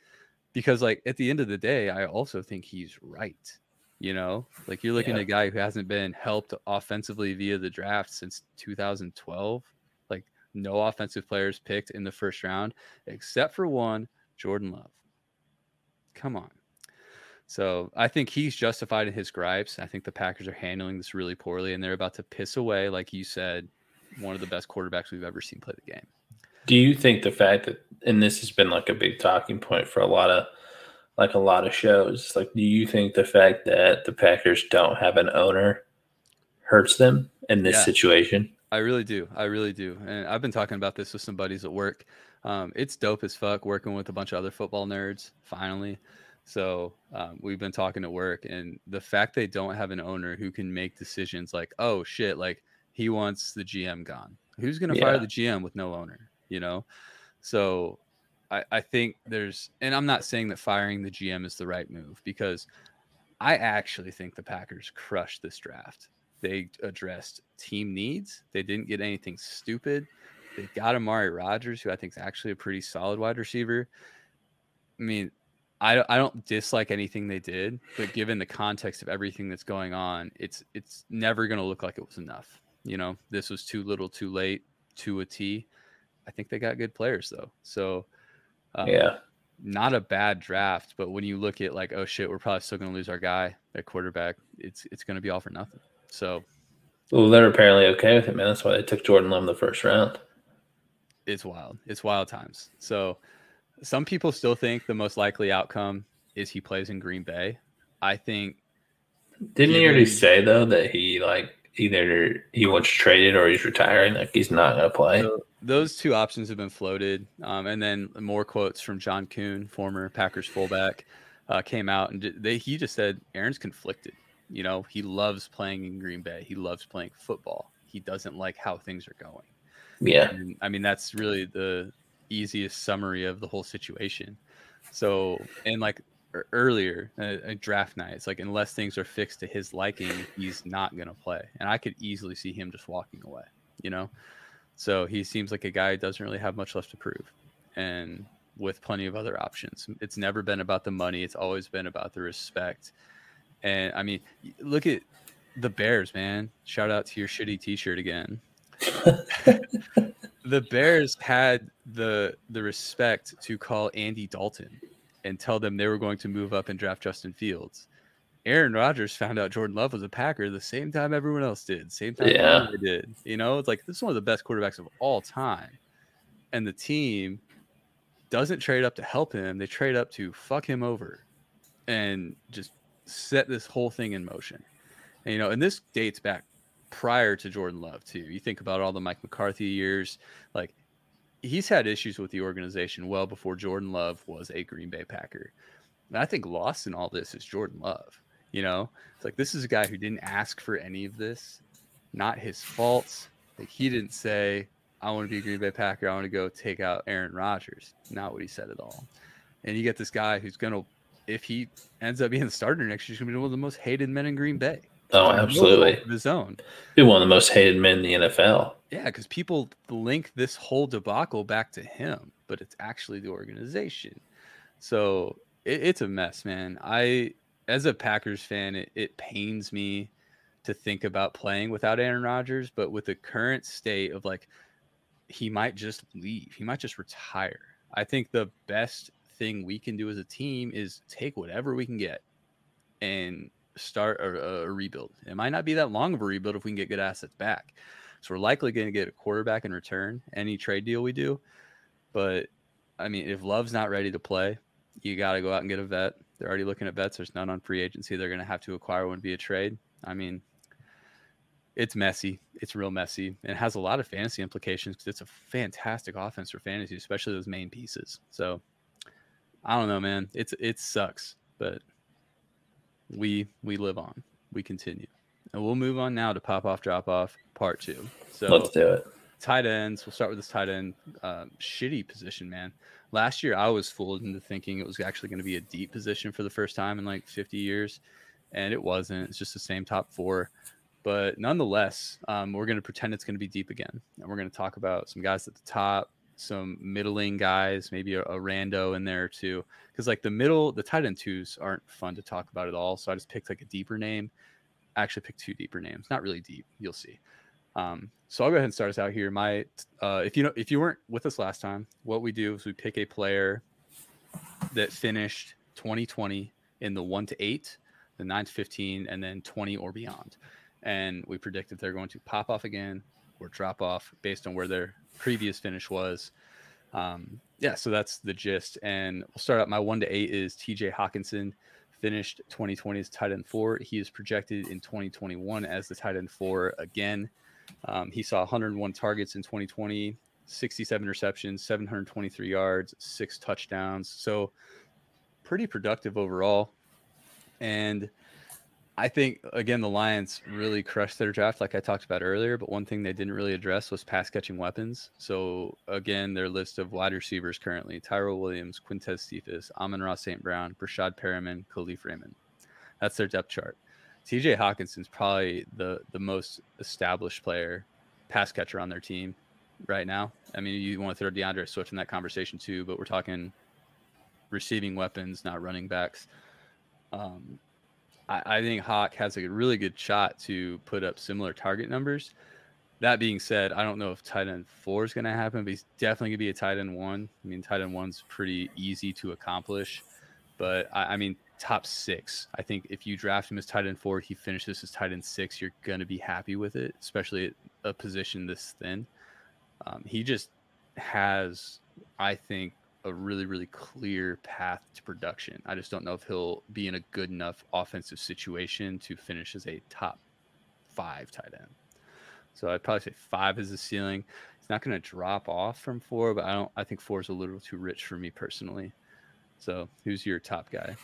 Because like at the end of the day, I also think he's right. You know, like you're looking yeah. at a guy who hasn't been helped offensively via the draft since 2012 Like no offensive players picked in the first round, except for one, Jordan Love. Come on. So I think he's justified in his gripes. I think the Packers are handling this really poorly, and they're about to piss away, like you said, one of the best quarterbacks we've ever seen play the game. Do you think the fact that, and this has been like a big talking point for a lot of, like a lot of shows, like, do you think the fact that the Packers don't have an owner hurts them in this yeah. situation? I really do. I really do. And I've been talking about this with some buddies at work. Um, it's dope as fuck working with a bunch of other football nerds, finally. So um, we've been talking at work, and the fact they don't have an owner who can make decisions like, oh shit, like He wants the GM gone. Who's going to Yeah. fire the GM with no owner? You know, so I, I think there's, and I'm not saying that firing the GM is the right move because I actually think the Packers crushed this draft. They addressed team needs. They didn't get anything stupid. They got Amari Rodgers, who I think is actually a pretty solid wide receiver. I mean, I, I don't dislike anything they did, but given the context of everything that's going on, it's it's never going to look like it was enough. You know, this was too little, too late, to a T. I think they got good players though, so um, yeah. not a bad draft. But when you look at like, oh shit, we're probably still going to lose our guy at quarterback. It's it's going to be all for nothing. So Well, they're apparently okay with it, man. That's why they took Jordan Love in the first round. it's wild. It's wild times. So some people still think the most likely outcome is he plays in Green Bay. I think Didn't he Given- already say though that he like either he wants traded or he's retiring? Like he's not gonna play. So those two options have been floated, um, and then more quotes from John Kuhn, former Packers fullback, uh, came out and they he just said Aaron's conflicted. You know, he loves playing in Green Bay. He loves playing football. He doesn't like how things are going. Yeah. And, I mean, that's really the easiest summary of the whole situation. So, and like earlier, uh, uh, draft night, it's like unless things are fixed to his liking, he's not going to play. And I could easily see him just walking away, you know? So he seems like a guy who doesn't really have much left to prove. And with plenty of other options, it's never been about the money, it's always been about the respect. And I mean, look at the Bears, man. Shout out to your shitty t shirt again <laughs> the Bears had the the respect to call Andy Dalton and tell them they were going to move up and draft Justin Fields. Aaron Rodgers found out Jordan Love was a Packer the same time everyone else did, same time Yeah. they did. You know, it's like this is one of the best quarterbacks of all time, and the team doesn't trade up to help him; they trade up to fuck him over and just set this whole thing in motion. And, you know, and this dates back prior to Jordan Love too. You think about all the Mike McCarthy years, like he's had issues with the organization well before Jordan Love was a Green Bay Packer. And I think lost in all this is Jordan Love. You know, it's like this is a guy who didn't ask for any of this, not his fault. Like he didn't say, I want to be a Green Bay Packer. I want to go take out Aaron Rodgers. Not what he said at all. And you get this guy who's gonna, if he ends up being the starter next year, he's gonna be one of the most hated men in Green Bay. Oh, absolutely. of His own. Be one of the most hated men in the NFL. Yeah, because people link this whole debacle back to him, but it's actually the organization. So it, it's a mess, man. I, as a Packers fan, it, it pains me to think about playing without Aaron Rodgers, but with the current state of like, he might just leave, he might just retire. I think the best thing we can do as a team is take whatever we can get and start a, a rebuild. It might not be that long of a rebuild if we can get good assets back. So we're likely going to get a quarterback in return any trade deal we do. But I mean, if Love's not ready to play, you got to go out and get a vet. They're already looking at vets. There's none on free agency. They're going to have to acquire one via trade. I mean, it's messy. It's real messy. And it has a lot of fantasy implications because it's a fantastic offense for fantasy, especially those main pieces. So I don't know, man. It's it sucks, but we we live on. We continue. And we'll move on now to pop off drop off part two. So Let's do it. tight ends. We'll start with this tight end. Um, shitty position, man. Last year, I was fooled into thinking it was actually going to be a deep position for the first time in like 50 years, and it wasn't. It's just the same top four. But nonetheless, um, we're going to pretend it's going to be deep again, and we're going to talk about some guys at the top, some middling guys, maybe a, a rando in there too. Because like the middle, the tight end twos aren't fun to talk about at all. So I just picked like a deeper name. I actually picked two deeper names. Not really deep. You'll see. Um, so I'll go ahead and start us out here. My, uh, if you know, if you weren't with us last time, what we do is we pick a player that finished 2020 in the one to eight, the nine to 15, and then 20 or beyond, and we predict if they're going to pop off again or drop off based on where their previous finish was. Um, yeah, so that's the gist. And we'll start out. My one to eight is TJ Hockenson finished 2020 as tight end four. He is projected in 2021 as the tight end four again. Um, he saw 101 targets in 2020, 67 receptions, 723 yards, six touchdowns. So pretty productive overall. And I think again the Lions really crushed their draft, like I talked about earlier. But one thing they didn't really address was pass catching weapons. So again, their list of wide receivers currently: Tyrell Williams, Quintez Cephus, Amon-Ra St. Brown, Breshad Perriman, Kalif Raymond. That's their depth chart. T.J. Hockenson's probably the the most established player, pass catcher on their team right now. I mean, you want to throw D'Andre Swift in that conversation too, but we're talking receiving weapons, not running backs. Um, I, I think Hawk has a really good shot to put up similar target numbers. That being said, I don't know if tight end four is going to happen, but he's definitely going to be a tight end one. I mean, tight end one's pretty easy to accomplish, but I, I mean, top six. I think if you draft him as tight end four, he finishes as tight end six, you're going to be happy with it, especially at a position this thin. Um, he just has, I think, a really, really clear path to production. I just don't know if he'll be in a good enough offensive situation to finish as a top five tight end. So I'd probably say five is the ceiling. It's not going to drop off from four, but I don't. I think four is a little too rich for me personally. So who's your top guy?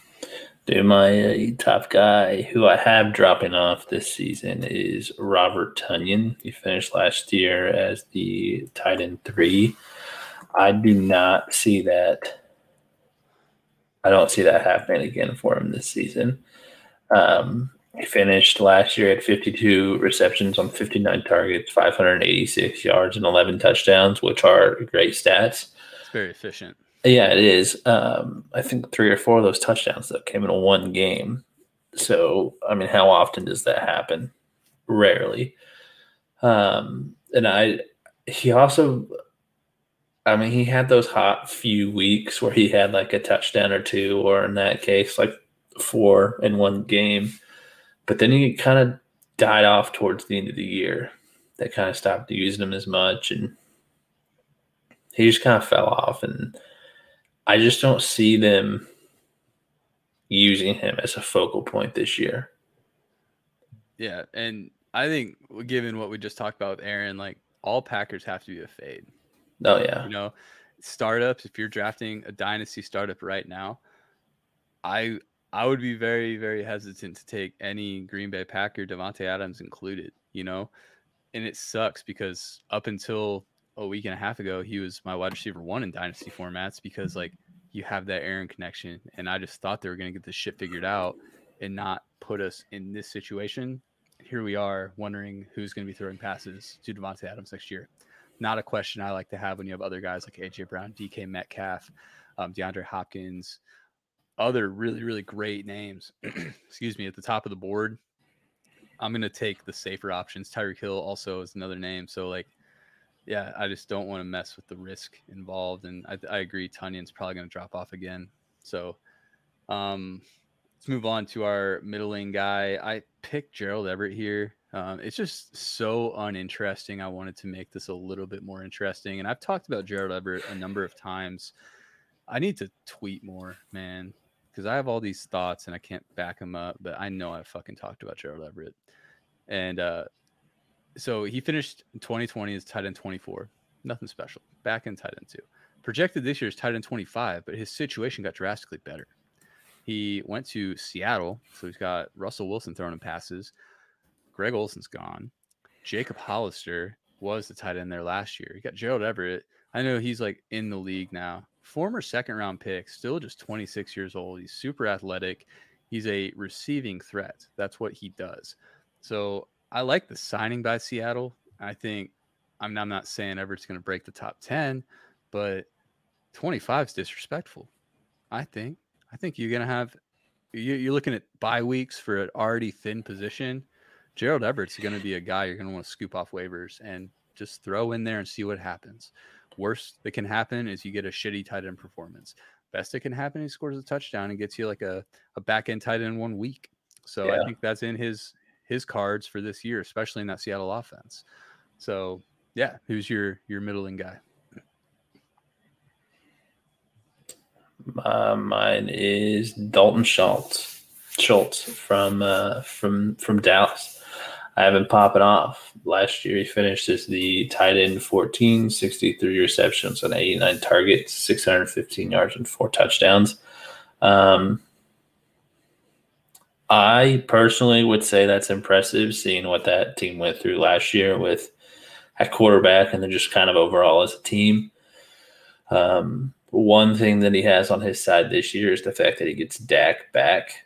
Dude, my uh, top guy who I have dropping off this season is Robert Tonyan. He finished last year as the tight end three. I do not see that. I don't see that happening again for him this season. Um, he finished last year at 52 receptions on 59 targets, 586 yards, and 11 touchdowns, which are great stats. It's very efficient. Yeah, it is. Um, I think three or four of those touchdowns that came in one game. So, I mean, how often does that happen? Rarely. Um, and I, he also I mean, he had those hot few weeks where he had like a touchdown or two, or in that case, like four in one game. But then he kind of died off towards the end of the year. They kind of stopped using him as much, and he just kind of fell off. And I just don't see them using him as a focal point this year. Yeah, and I think given what we just talked about with Aaron, like all Packers have to be a fade. Oh um, yeah. You know, startups. If you're drafting a dynasty startup right now, I I would be very very hesitant to take any Green Bay Packer, Davante Adams included. You know, and it sucks because up until a week and a half ago, he was my wide receiver one in dynasty formats because like you have that Aaron connection, and I just thought they were going to get this shit figured out and not put us in this situation. Here we are wondering who's going to be throwing passes to Davante Adams next year not a question I like to have when you have other guys like AJ Brown, DK Metcalf, um, DeAndre Hopkins, other really, really great names. <clears throat> excuse me, at the top of the board. I'm gonna take the safer options. Tyreek Hill also is another name. So like, yeah, I just don't want to mess with the risk involved. And I, I agree, Tonyan's probably gonna drop off again. So um let's move on to our middling guy. I picked Gerald Everett here. Um, it's just so uninteresting. I wanted to make this a little bit more interesting. And I've talked about Gerald Everett a number of times. I need to tweet more, man, because I have all these thoughts and I can't back them up. But I know I fucking talked about Gerald Everett. And uh, so he finished 2020 as tight end 24. Nothing special. Back in tight end two. Projected this year is tight end 25, but his situation got drastically better. He went to Seattle, so he's got Russell Wilson throwing him passes. Greg Olsen's gone. Jacob Hollister was the tight end there last year. You got Gerald Everett. I know he's like in the league now. Former second round pick, still just 26 years old. He's super athletic. He's a receiving threat. That's what he does. So I like the signing by Seattle. I think I'm, I'm not saying Everett's going to break the top 10, but 25 is disrespectful. I think. I think you're going to have, you're looking at bye weeks for an already thin position Gerald Everett's going to be a guy you're going to want to scoop off waivers and just throw in there and see what happens. Worst that can happen is you get a shitty tight end performance. Best that can happen, he scores a touchdown and gets you like a, a back end tight end one week. So yeah. I think that's in his his cards for this year, especially in that Seattle offense. So yeah, who's your your middling guy? Uh, mine is Dalton Schultz. Schultz from uh, from from Dallas. I have been popping off. Last year, he finished as the tight end 14, 63 receptions on 89 targets, 615 yards, and four touchdowns. Um, I personally would say that's impressive, seeing what that team went through last year with at quarterback and then just kind of overall as a team. Um, one thing that he has on his side this year is the fact that he gets Dak back.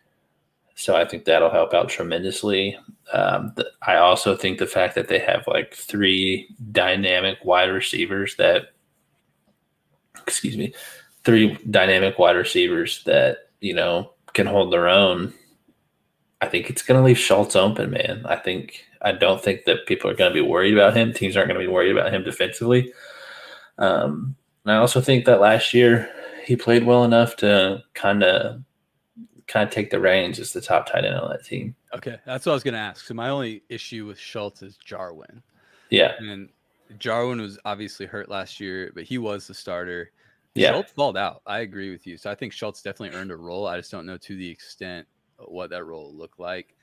So I think that'll help out tremendously. Um, I also think the fact that they have like three dynamic wide receivers that, excuse me, three dynamic wide receivers that, you know, can hold their own. I think it's going to leave Schultz open, man. I think, I don't think that people are going to be worried about him. Teams aren't going to be worried about him defensively. Um, and I also think that last year he played well enough to kind of kind of take the reins as the top tight end on that team. Okay, that's what I was going to ask. So my only issue with Schultz is Jarwin. Yeah, and Jarwin was obviously hurt last year, but he was the starter. Yeah. Schultz balled out. I agree with you. So I think Schultz definitely earned a role. I just don't know to the extent what that role looked like.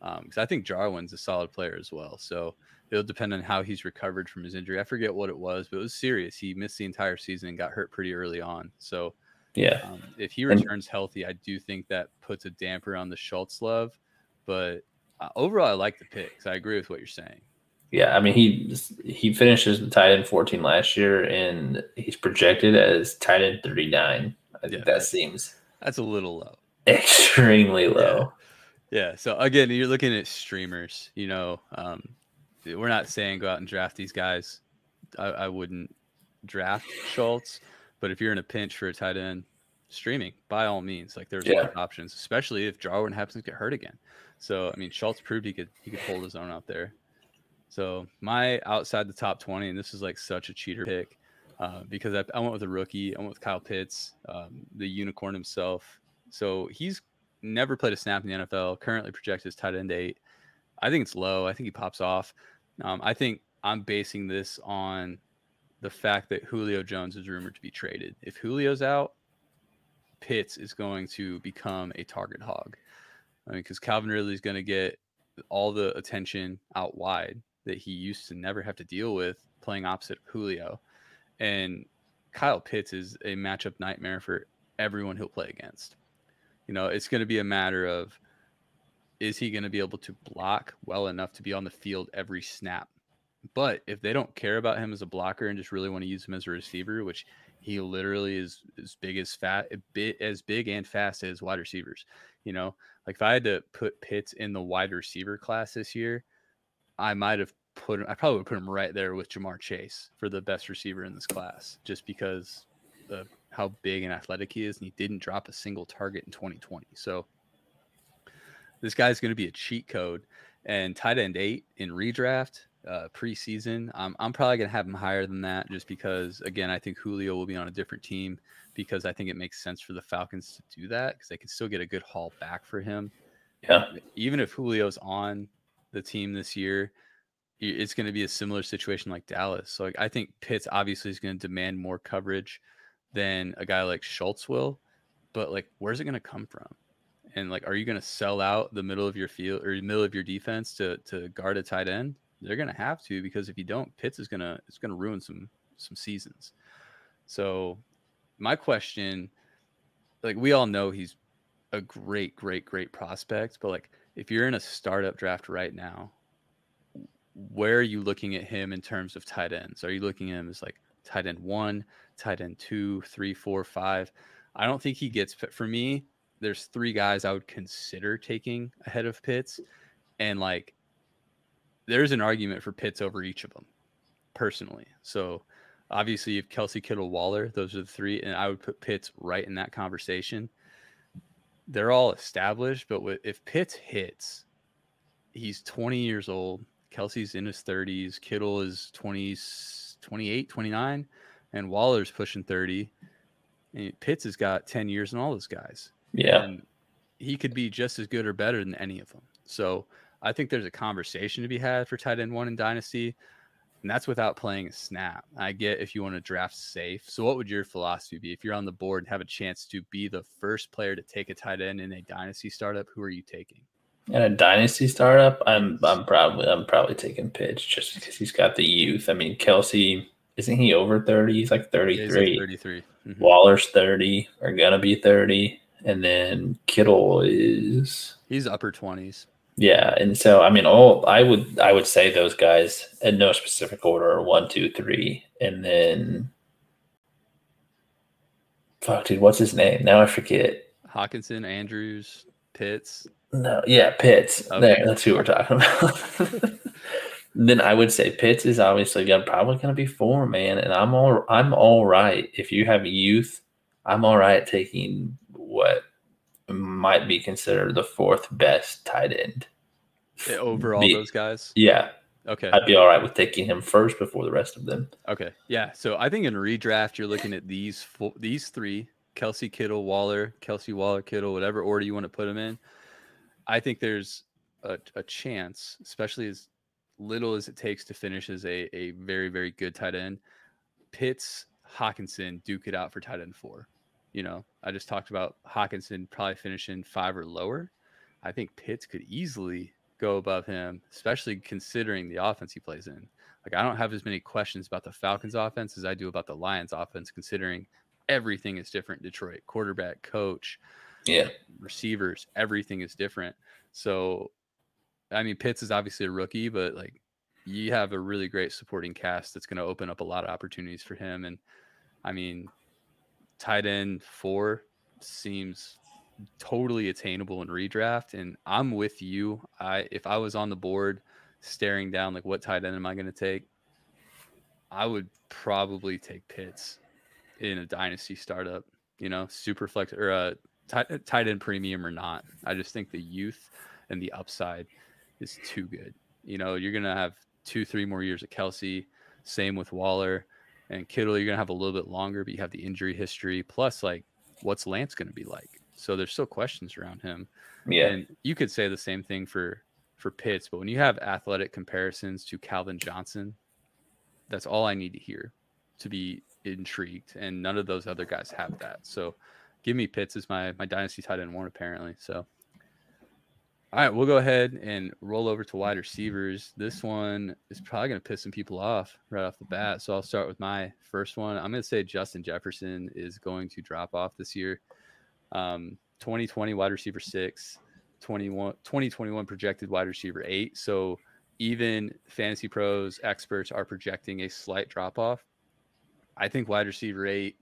Because um, I think Jarwin's a solid player as well. So it'll depend on how he's recovered from his injury. I forget what it was, but it was serious. He missed the entire season and got hurt pretty early on. So yeah, um, if he returns and, healthy, I do think that puts a damper on the Schultz love. But uh, overall, I like the picks. I agree with what you're saying. Yeah, I mean he he finishes the tight end 14 last year, and he's projected as tight end 39. I think yeah, that seems that's a little low, extremely low. Yeah. yeah. So again, you're looking at streamers. You know, um, we're not saying go out and draft these guys. I, I wouldn't draft Schultz, but if you're in a pinch for a tight end, streaming by all means. Like there's yeah. a lot of options, especially if Jarwin happens to get hurt again. So I mean, Schultz proved he could he could hold his own out there. So my outside the top twenty, and this is like such a cheater pick uh, because I, I, went with a rookie. I went with Kyle Pitts, um, the unicorn himself. So he's never played a snap in the NFL. Currently projected as tight end eight. I think it's low. I think he pops off. Um, I think I'm basing this on the fact that Julio Jones is rumored to be traded. If Julio's out, Pitts is going to become a target hog. I mean, because Calvin Ridley is going to get all the attention out wide that he used to never have to deal with playing opposite Julio. And Kyle Pitts is a matchup nightmare for everyone he'll play against. You know, it's going to be a matter of is he going to be able to block well enough to be on the field every snap? But if they don't care about him as a blocker and just really want to use him as a receiver, which he literally is as big as fat, eh, a bit as big and fast as wide receivers. You know, like if I had to put Pitts in the wide receiver class this year, I might have put him. I probably would put him right there with Ja'Marr Chase for the best receiver in this class, just because of how big and athletic he is, and he didn't drop a single target in 2020. So this guy's going to be a cheat code. And tight end eight in redraft uh, preseason. Um, I'm probably going to have him higher than that just because, again, I think Julio will be on a different team because I think it makes sense for the Falcons to do that because they can still get a good haul back for him. Yeah. Even if Julio's on the team this year, it's going to be a similar situation like Dallas. So like, I think Pitts obviously is going to demand more coverage than a guy like Schultz will, but like, where's it going to come from? And like, are you going to sell out the middle of your field or middle of your defense to to guard a tight end? They're going to have to because if you don't, Pitts is going to it's going to ruin some some seasons. So my question, like we all know he's a great, great, great prospect, but like if you're in a startup draft right now, where are you looking at him in terms of tight ends? Are you looking at him as like tight end one, tight end two, three, four, five? I don't think he gets for me. There's three guys I would consider taking ahead of Pitts, and like there's an argument for Pitts over each of them, personally. So obviously, if Kelce Kittle Waller, those are the three, and I would put Pitts right in that conversation. They're all established, but if Pitts hits, he's 20 years old. Kelce's in his 30s. Kittle is 20, 28, 29, and Waller's pushing 30. And Pitts has got 10 years in all those guys. Yeah. And he could be just as good or better than any of them. So I think there's a conversation to be had for tight end one in Dynasty, and that's without playing a snap. I get if you want to draft safe. So, what would your philosophy be if you're on the board and have a chance to be the first player to take a tight end in a Dynasty startup? Who are you taking? In a dynasty startup, I'm I'm probably I'm probably taking Pitts just because he's got the youth. I mean, Kelce isn't he over thirty? He's like thirty three. Thirty three. Mm-hmm. Waller's thirty or gonna be thirty. and then Kittle is he's upper twenties. Yeah, and so I mean, all I would I would say those guys in no specific order are one, two, three, and then fuck, dude, what's his name? Now I forget. Hockenson, Andrews, Pitts. No, yeah, Pitts. Okay. There, that's who we're talking about. <laughs> then I would say Pitts is obviously gonna probably gonna be four, man. And I'm all I'm all right if you have youth. I'm all right taking what might be considered the fourth best tight end over all the, those guys. Yeah. Okay. I'd be all right with taking him first before the rest of them. Okay. Yeah. So I think in redraft you're looking at these four, these three: Kelce Kittle, Waller, Kelce Waller, Kittle, whatever order you want to put them in. I think there's a, a chance, especially as little as it takes to finish as a, a very very good tight end. Pitts, Hockenson, duke it out for tight end four. You know, I just talked about Hockenson probably finishing five or lower. I think Pitts could easily go above him, especially considering the offense he plays in. Like I don't have as many questions about the Falcons offense as I do about the Lions offense, considering everything is different. Detroit quarterback, coach, yeah, receivers, everything is different. So, I mean, Pitts is obviously a rookie, but like you have a really great supporting cast that's going to open up a lot of opportunities for him. And I mean, tight end four seems totally attainable in redraft. And I'm with you. I if I was on the board staring down like what tight end am I going to take, I would probably take Pitts in a dynasty startup. You know, super flex or a uh, tight, tight end premium or not. I just think the youth and the upside is too good. You know, you're gonna have two, three more years of Kelce. Same with Waller and Kittle. You're gonna have a little bit longer, but you have the injury history. Plus, like, what's Lance gonna be like? So there's still questions around him. Yeah. And you could say the same thing for for Pitts, but when you have athletic comparisons to Calvin Johnson, that's all I need to hear to be intrigued. And none of those other guys have that. So give me Pitts as my my dynasty tight end one apparently. So all right, we'll go ahead and roll over to wide receivers. This one is probably going to piss some people off right off the bat. So I'll start with my first one. I'm going to say Justin Jefferson is going to drop off this year. Um, 2020 wide receiver six, 21, 2021 projected wide receiver eight. So even fantasy pros, experts are projecting a slight drop off. I think wide receiver eight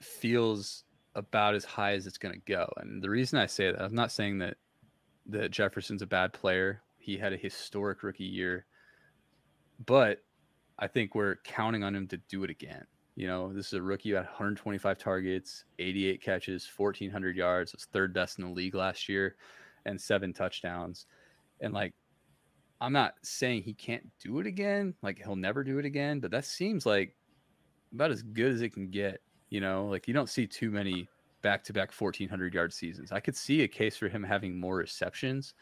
feels about as high as it's going to go. And the reason I say that, I'm not saying that that Jefferson's a bad player. He had a historic rookie year, but I think we're counting on him to do it again. You know, this is a rookie at 125 targets, 88 catches, 1,400 yards, was third best in the league last year, and seven touchdowns. And like, I'm not saying he can't do it again, like he'll never do it again, but that seems like about as good as it can get. You know, like you don't see too many back to back 1,400 yard seasons. I could see a case for him having more receptions,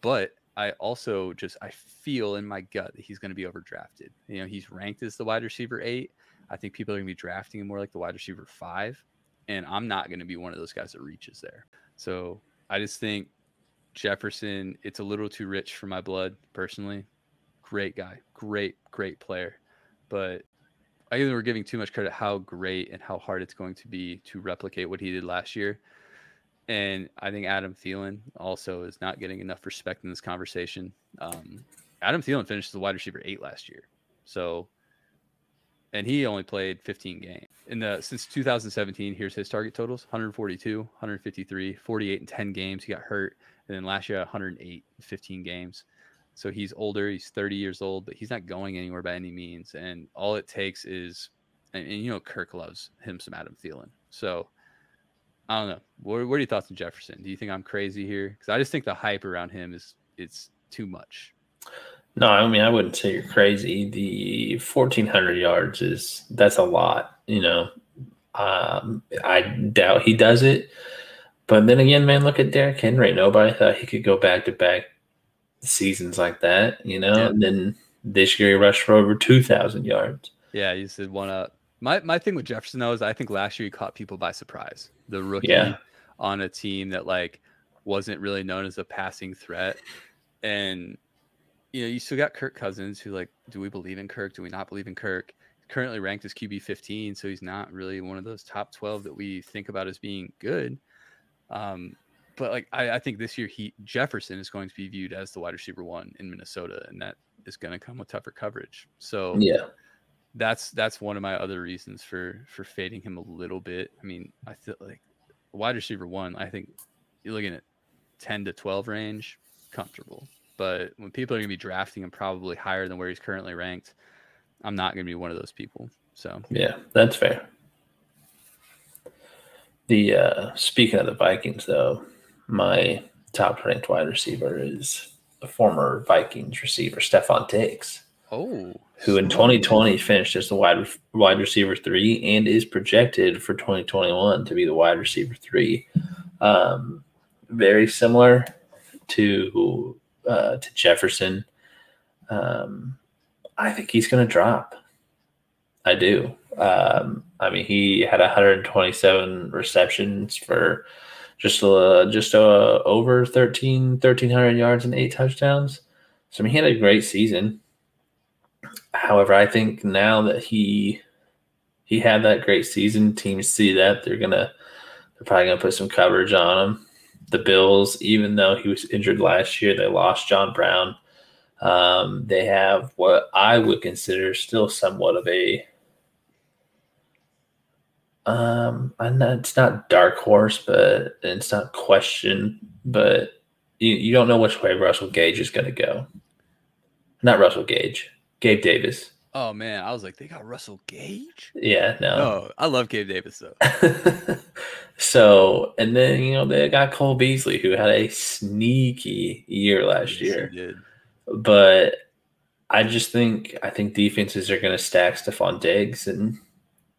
but I also just I feel in my gut that he's going to be overdrafted. You know, he's ranked as the wide receiver eight. I think people are going to be drafting him more like the wide receiver five. And I'm not going to be one of those guys that reaches there. So I just think Jefferson, it's a little too rich for my blood personally. Great guy, great, great player. But I think we're giving too much credit how great and how hard it's going to be to replicate what he did last year. And I think Adam Thielen also is not getting enough respect in this conversation. Um, Adam Thielen finished the wide receiver eight last year. So and he only played 15 games in the since 2017 here's his target totals 142 153 48 and 10 games he got hurt and then last year 108 15 games so he's older he's 30 years old but he's not going anywhere by any means and all it takes is and, and you know kirk loves him some adam Thielen. so i don't know what, what are your thoughts on jefferson do you think i'm crazy here because i just think the hype around him is it's too much no, I mean I wouldn't say you're crazy. The fourteen hundred yards is that's a lot. You know, um, I doubt he does it. But then again, man, look at Derrick Henry. Nobody thought he could go back to back seasons like that. You know, yeah. and then this year he rushed for over two thousand yards. Yeah, he did one up. My my thing with Jefferson though is I think last year he caught people by surprise. The rookie yeah. on a team that like wasn't really known as a passing threat, and you know, you still got Kirk Cousins, who like, do we believe in Kirk? Do we not believe in Kirk? Currently ranked as QB 15, so he's not really one of those top 12 that we think about as being good. Um, but like I, I think this year he Jefferson is going to be viewed as the wide receiver one in Minnesota, and that is going to come with tougher coverage. So Yeah. that's that's one of my other reasons for for fading him a little bit. I mean, I feel like wide receiver one. I think you're looking at ten to twelve range, comfortable. But when people are going to be drafting him probably higher than where he's currently ranked, I'm not going to be one of those people. So Yeah, that's fair. The uh speaking of the Vikings though, my top ranked wide receiver is a former Vikings receiver, Stefon Diggs, oh, who in smart. 2020 finished as the wide wide receiver three and is projected for 2021 to be the wide receiver three. Um, very similar to uh, to Jefferson. Um, I think he's going to drop. I do. Um, I mean, he had 127 receptions for just uh, just uh, over 13 1300 yards and eight touchdowns. So I mean, he had a great season. However, I think now that he he had that great season, teams see that they're gonna they're probably gonna put some coverage on him. The Bills, even though he was injured last year, they lost John Brown. Um, they have what I would consider still somewhat of a um, not, it's not dark horse, but it's not question, but you, you don't know which way Russell Gage is going to go. Not Russell Gage, Gabe Davis. Oh man, I was like, they got Russell Gage. Yeah, no. Oh, I love Gabe Davis though. <laughs> so, and then you know they got Cole Beasley, who had a sneaky year last Yes, year, did. but I just think I think defenses are going to stack Stefon Diggs, and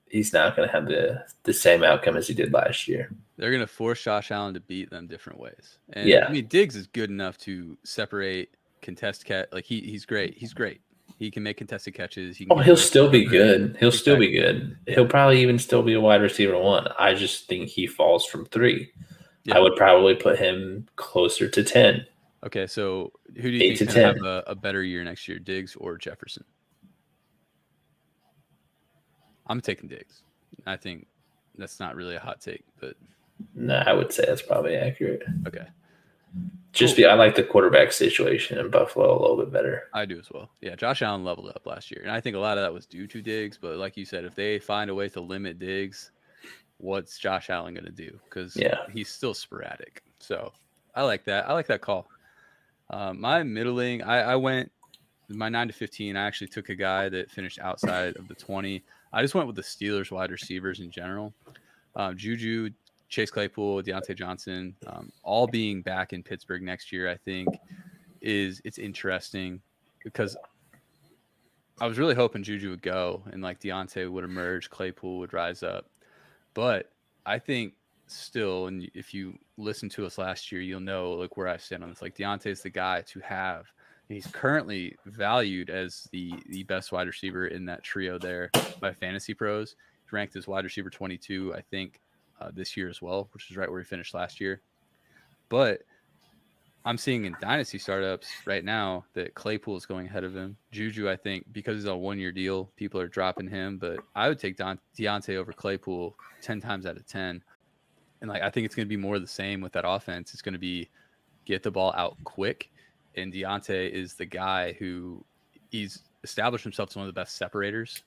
he's not going to have the the same outcome as he did last year. They're gonna force Josh Allen to beat them different ways. And Yeah. I mean Diggs is good enough to separate contest catch. Like he he's great. He's great. He can make contested catches. He oh, he'll still be good. He'll still be good. He'll probably even still be a wide receiver one. I just think he falls from three. Yeah. I would probably put him closer to ten. Okay, so who do you Eight think to have a, a better year next year, Diggs or Jefferson? I'm taking Diggs. I think that's not really a hot take, but No, I would say that's probably accurate. okay, Just be, I like the quarterback situation in Buffalo a little bit better. I do as well. Yeah, Josh Allen leveled up last year, and I think a lot of that was due to Diggs. But like you said, if they find a way to limit Diggs, what's Josh Allen going to do? Because Yeah. he's still sporadic. So I like that. I like that call. Um, my middling, I, I went my nine to fifteen. I actually took a guy that finished outside of the twenty. I just went with the Steelers wide receivers in general. Um, Juju, Chase Claypool, Diontae Johnson, um, all being back in Pittsburgh next year. I think is it's interesting because I was really hoping Juju would go and like Diontae would emerge, Claypool would rise up. But I think still, and if you listen to us last year, you'll know like where I stand on this. Like Diontae's the guy to have. He's currently valued as the the best wide receiver in that trio there by Fantasy Pros. He's ranked as wide receiver 22, I think, uh, this year as well, which is right where he finished last year. But I'm seeing in dynasty startups right now that Claypool is going ahead of him. Juju, I think, because he's on a one year deal, people are dropping him. But I would take Don- Diontae over Claypool 10 times out of 10. And like I think it's going to be more of the same with that offense. It's going to be get the ball out quick. And Diontae is the guy who he's established himself as one of the best separators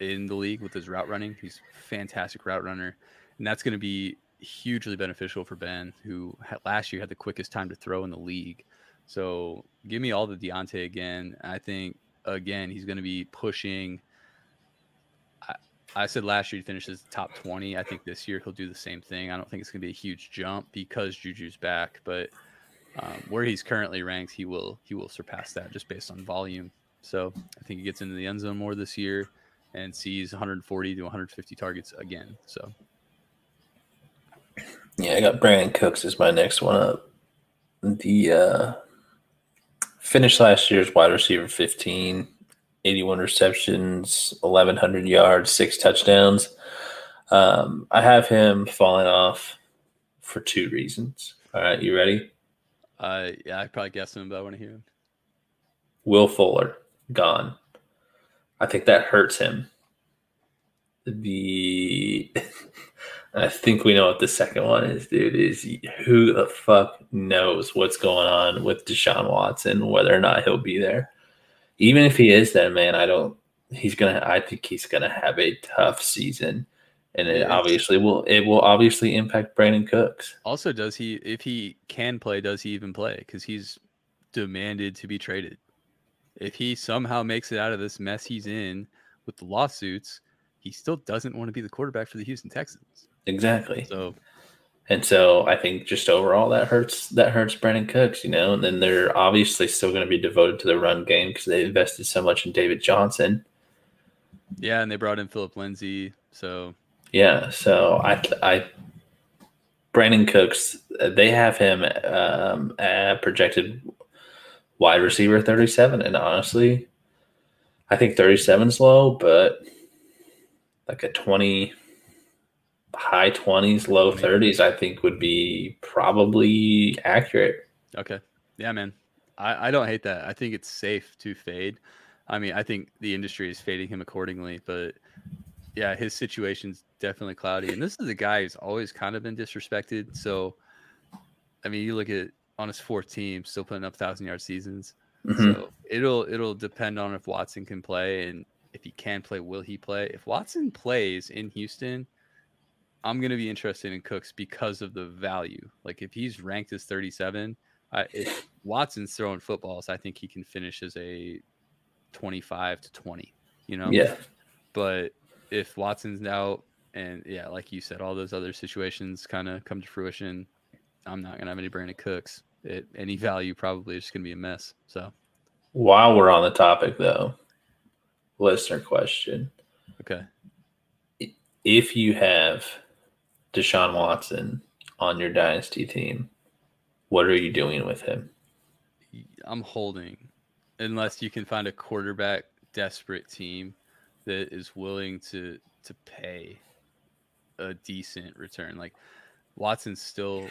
in the league with his route running. He's fantastic route runner. And that's going to be hugely beneficial for Ben, who had, last year had the quickest time to throw in the league. So give me all the Diontae again. I think again he's going to be pushing. I, I said last year he finishes top twenty. I think this year he'll do the same thing. I don't think it's going to be a huge jump because Juju's back, but um, where he's currently ranked, he will he will surpass that just based on volume. So I think he gets into the end zone more this year and sees 140 to 150 targets again. So Yeah, I got Brandin Cooks as my next one up. The uh, finished last year's wide receiver 15, 81 receptions, 1,100 yards, six touchdowns. Um, I have him falling off for two reasons. All right, you ready? Uh, yeah, I probably guessed him, but I want to hear him. Will Fuller gone. I think that hurts him. The <laughs> I think we know what the second one is, dude. Is who the fuck knows what's going on with Deshaun Watson, whether or not he'll be there. Even if he is then man, I don't. He's gonna. I think he's gonna have a tough season, and it obviously will. It will obviously impact Brandin Cooks. Also, does he? If he can play, does he even play? Because he's demanded to be traded. If he somehow makes it out of this mess he's in with the lawsuits, he still doesn't want to be the quarterback for the Houston Texans. Exactly. So, and so I think just overall that hurts that hurts Brandin Cooks, you know. And then they're obviously still going to be devoted to the run game because they invested so much in David Johnson. Yeah, and they brought in Phillip Lindsay. So yeah, so I I Brandin Cooks they have him um, projected wide receiver 37 and honestly I think 37 is low, but like a 20 high 20s, low 30s, I think would be probably accurate. Okay. Yeah, man. I, I don't hate that. I think it's safe to fade. I mean, I think the industry is fading him accordingly, but yeah, his situation's definitely cloudy. And this is a guy who's always kind of been disrespected. So, I mean, you look at on his fourth team, still putting up thousand yard seasons. Mm-hmm. So it'll it'll depend on if Watson can play and if he can play, will he play? If Watson plays in Houston, I'm gonna be interested in Cooks because of the value. Like if he's ranked as 37, I, if Watson's throwing footballs, I think he can finish as a 25 to 20. You know. Yeah. But if Watson's out, and yeah, like you said, all those other situations kind of come to fruition, I'm not gonna have any Brandin Cooks. It, any value probably is just gonna be a mess. So. While we're on the topic, though, listener question. Okay. If you have Deshaun Watson on your dynasty team, what are you doing with him? I'm holding unless you can find a quarterback desperate team that is willing to to pay a decent return. Like Watson's still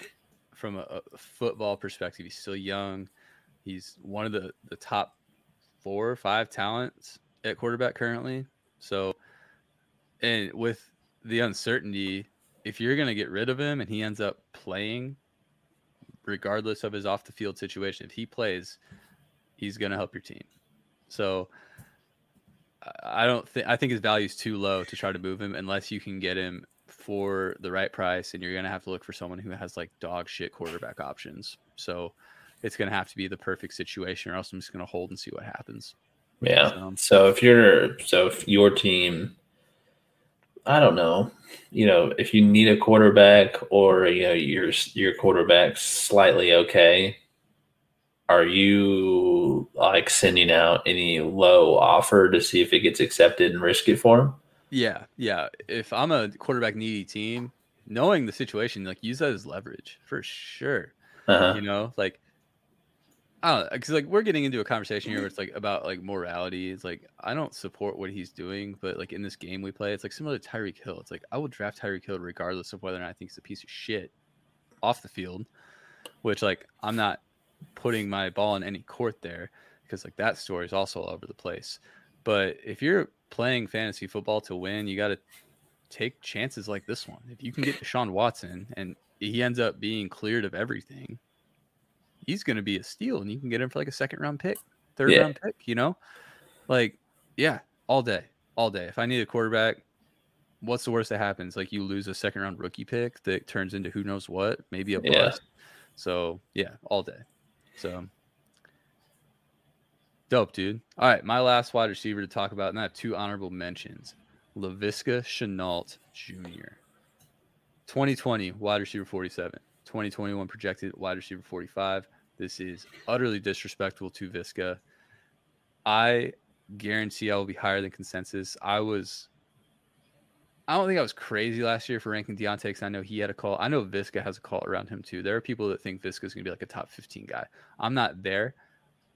from a, a football perspective, he's still young. He's one of the the top four or five talents at quarterback currently. So, and with the uncertainty, if you're going to get rid of him and he ends up playing, regardless of his off the field situation, if he plays, he's going to help your team. So, I don't think I think his value is too low to try to move him unless you can get him for the right price, and you're going to have to look for someone who has like dog shit quarterback options. So, it's going to have to be the perfect situation, or else I'm just going to hold and see what happens. Yeah. So, um, so if you're so if your team I don't know, you know, if you need a quarterback or you know your your quarterback's slightly okay, are you like sending out any low offer to see if it gets accepted and risk it for him? Yeah, yeah. If I'm a quarterback needy team, knowing the situation, like use that as leverage for sure. Uh-huh. You know, like I don't because like we're getting into a conversation here where it's like about like morality. It's like I don't support what he's doing, but like in this game we play, it's like similar to Tyreek Hill. It's like I will draft Tyreek Hill regardless of whether or not I think he's a piece of shit off the field. Which like I'm not putting my ball in any court there because like that story is also all over the place. But if you're playing fantasy football to win, you got to take chances like this one. If you can get Deshaun Watson and he ends up being cleared of everything he's going to be a steal, and you can get him for like a second round pick, third yeah. round pick. You know, like yeah, all day, all day. If I need a quarterback, what's the worst that happens? Like you lose a second round rookie pick that turns into who knows what, maybe a bust. Yeah. So yeah, all day. So dope, dude. All right, my last wide receiver to talk about, and I have two honorable mentions. Laviska Shenault Jr. 2020 wide receiver 47. 2021 projected wide receiver 45. This is utterly disrespectful to Viska. I guarantee I will be higher than consensus. I was, I don't think I was crazy last year for ranking Diontae because I know he had a call. I know Viska has a call around him too. There are people that think Viska is going to be like a top 15 guy. I'm not there.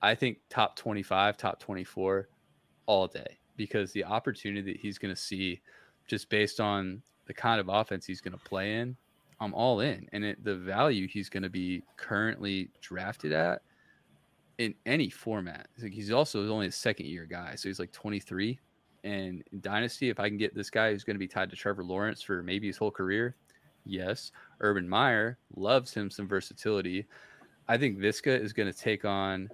I think top 25, top 24 all day because the opportunity that he's going to see just based on the kind of offense he's going to play in I'm all in. And it, the value he's going to be currently drafted at in any format. Like he's also only a second year guy, so he's like 23. And Dynasty, if I can get this guy who's going to be tied to Trevor Lawrence for maybe his whole career, Yes. Urban Meyer loves him some versatility. I think Viska is going to take on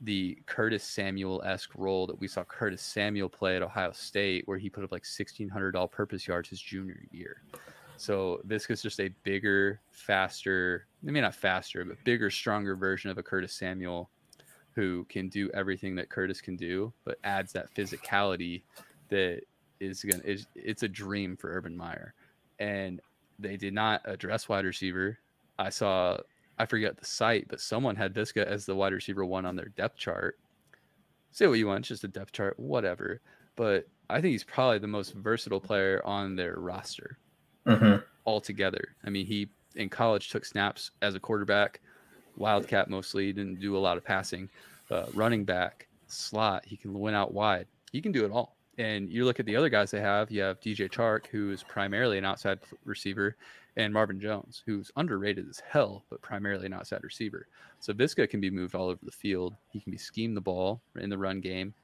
the Curtis Samuel esque role that we saw Curtis Samuel play at Ohio State, where he put up like 1,600 all purpose yards his junior year. So Viska's just a bigger, faster, I mean, not faster, but bigger, stronger version of a Curtis Samuel who can do everything that Curtis can do, but adds that physicality that is going to, it's a dream for Urban Meyer. And they did not address wide receiver. I saw I forget the site, but someone had Viska as the wide receiver one on their depth chart. Say what you want, just a depth chart, whatever. But I think he's probably the most versatile player on their roster mm-hmm. altogether. I mean, he in college took snaps as a quarterback, wildcat mostly, He didn't do a lot of passing, uh, running back, slot. He can win out wide. He can do it all. And you look at the other guys they have. You have DJ Chark, who is primarily an outside receiver, and Marvin Jones, who's underrated as hell, but primarily an outside receiver. So Viska can be moved all over the field. He can be schemed the ball in the run game.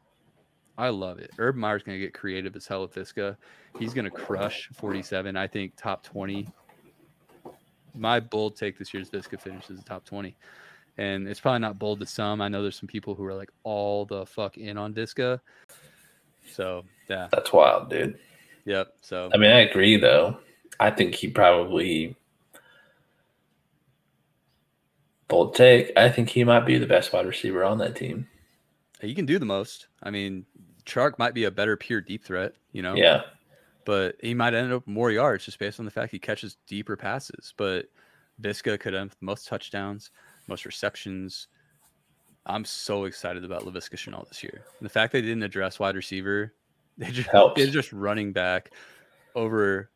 I love it. Urban Meyer's going to get creative as hell with Viska. He's going to crush 47. I think top 20. My bold take this year is Viska finishes the top 20. And it's probably not bold to some. I know there's some people who are like all the fuck in on Viska. So, yeah. That's wild, dude. Yep. So, I mean, I agree, though. I think he probably bold take. I think he might be the best wide receiver on that team. He can do the most. I mean, Chark might be a better pure deep threat, you know. Yeah. But he might end up more yards just based on the fact he catches deeper passes. But Viska could have most touchdowns, most receptions. I'm so excited about Laviska Shenault this year. And the fact they didn't address wide receiver, <laughs> they just Helps. they're just running back over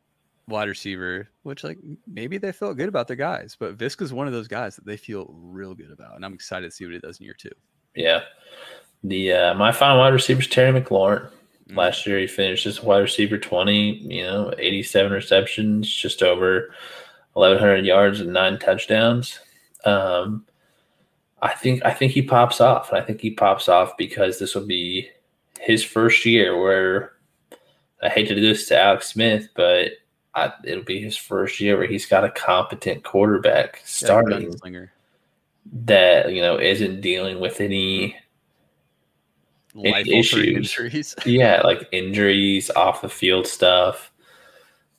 wide receiver, which like maybe they felt good about their guys, but Viska's one of those guys that they feel real good about, and I'm excited to see what he does in year two. Yeah, the uh, my final wide receiver is Terry McLaurin. Mm-hmm. Last year he finished as wide receiver twenty, you know, eighty seven receptions, just over eleven hundred yards and nine touchdowns. Um, I think I think he pops off, and I think he pops off because this will be his first year where I hate to do this to Alex Smith, but I, it'll be his first year where he's got a competent quarterback starting that you know isn't dealing with any, issues. Injuries. <laughs> yeah, like injuries, off the field stuff.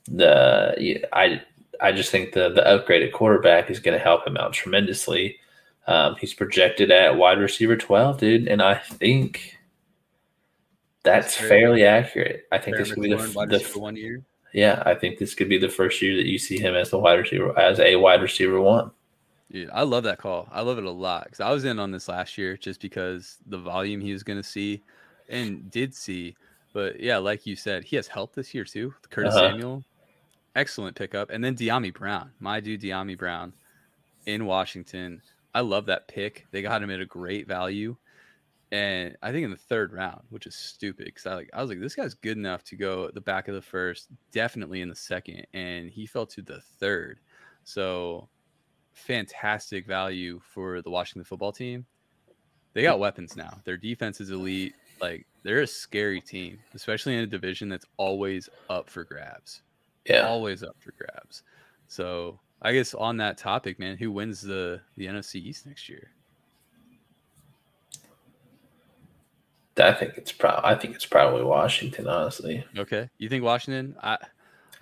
The I I just think the the upgraded quarterback is going to help him out tremendously. Um, he's projected at wide receiver twelve, dude, and I think that's, that's fairly accurate. I think this could be the, the one year yeah, I think this could be the first year that you see him as the wide receiver, as a wide receiver one. Yeah, I love that call. I love it a lot because I was in on this last year just because the volume he was going to see and did see. But yeah, like you said, he has help this year too. Curtis uh-huh. Samuel, excellent pickup, and then Dyami Brown, my dude Dyami Brown, in Washington. I love that pick. They got him at a great value and I think in the third round, which is stupid because I like I was like, this guy's good enough to go at the back of the first, definitely in the second, and he fell to the third. So fantastic value for the Washington football team. They got weapons now. Their defense is elite. Like they're a scary team, especially in a division that's always up for grabs. Yeah, always up for grabs. So I guess on that topic, man, who wins the the NFC East next year? I think it's pro- I think it's probably Washington, honestly. Okay, you think Washington? I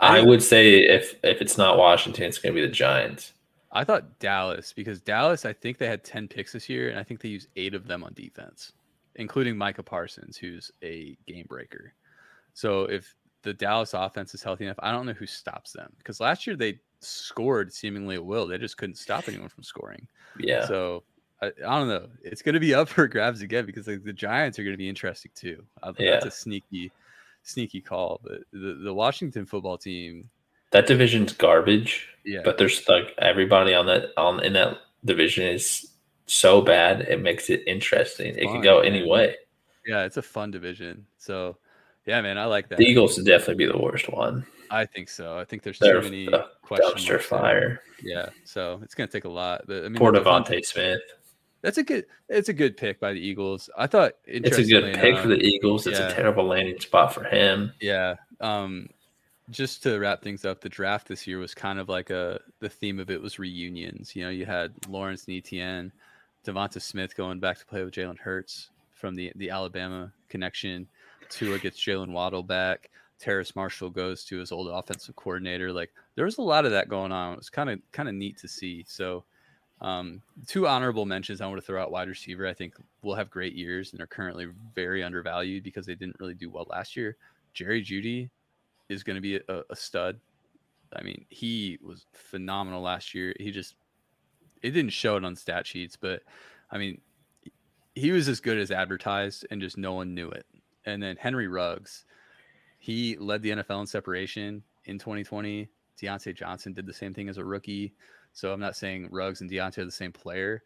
I, I would say if if it's not Washington, it's going to be the Giants. I thought Dallas because Dallas, I think they had ten picks this year, and I think they used eight of them on defense, including Micah Parsons, who's a game breaker. So if the Dallas offense is healthy enough, I don't know who stops them because last year they scored seemingly at will. They just couldn't stop anyone from scoring. Yeah. So I, I, don't know. It's going to be <laughs> up for grabs again because like, the Giants are going to be interesting too. Uh, I think yeah. that's a sneaky, sneaky call. But the, the Washington football team, that division's garbage. Yeah. But there's like everybody on that on in that division is so bad it makes it interesting. It's it fun, can go any way. Yeah, it's a fun division. So yeah, man, I like that. The Eagles would definitely be the worst one. I think so. I think there's They're too many questions. Dumpster fire. Yeah, so it's gonna take a lot. But I mean, poor DeVonta Smith. That's a good. It's a good pick by the Eagles. I thought it's a good pick enough, for the Eagles. It's yeah. a terrible landing spot for him. Yeah. Um, just to wrap things up, the draft this year was kind of like a the theme of it was reunions. You know, you had Lawrence and Etienne, DeVonta Smith going back to play with Jalen Hurts from the the Alabama connection. Tua gets Jaylen Waddle back. Terrace Marshall goes to his old offensive coordinator. Like there was a lot of that going on. It was kind of kind of neat to see. So um, two honorable mentions I want to throw out wide receiver. I think will have great years and are currently very undervalued because they didn't really do well last year. Jerry Jeudy is going to be a, a stud. I mean, he was phenomenal last year. He just it didn't show it on stat sheets, but I mean, he was as good as advertised, and just no one knew it. And then Henry Ruggs, he led the NFL in separation in 2020. Diontae Johnson did the same thing as a rookie. So I'm not saying Ruggs and Diontae are the same player,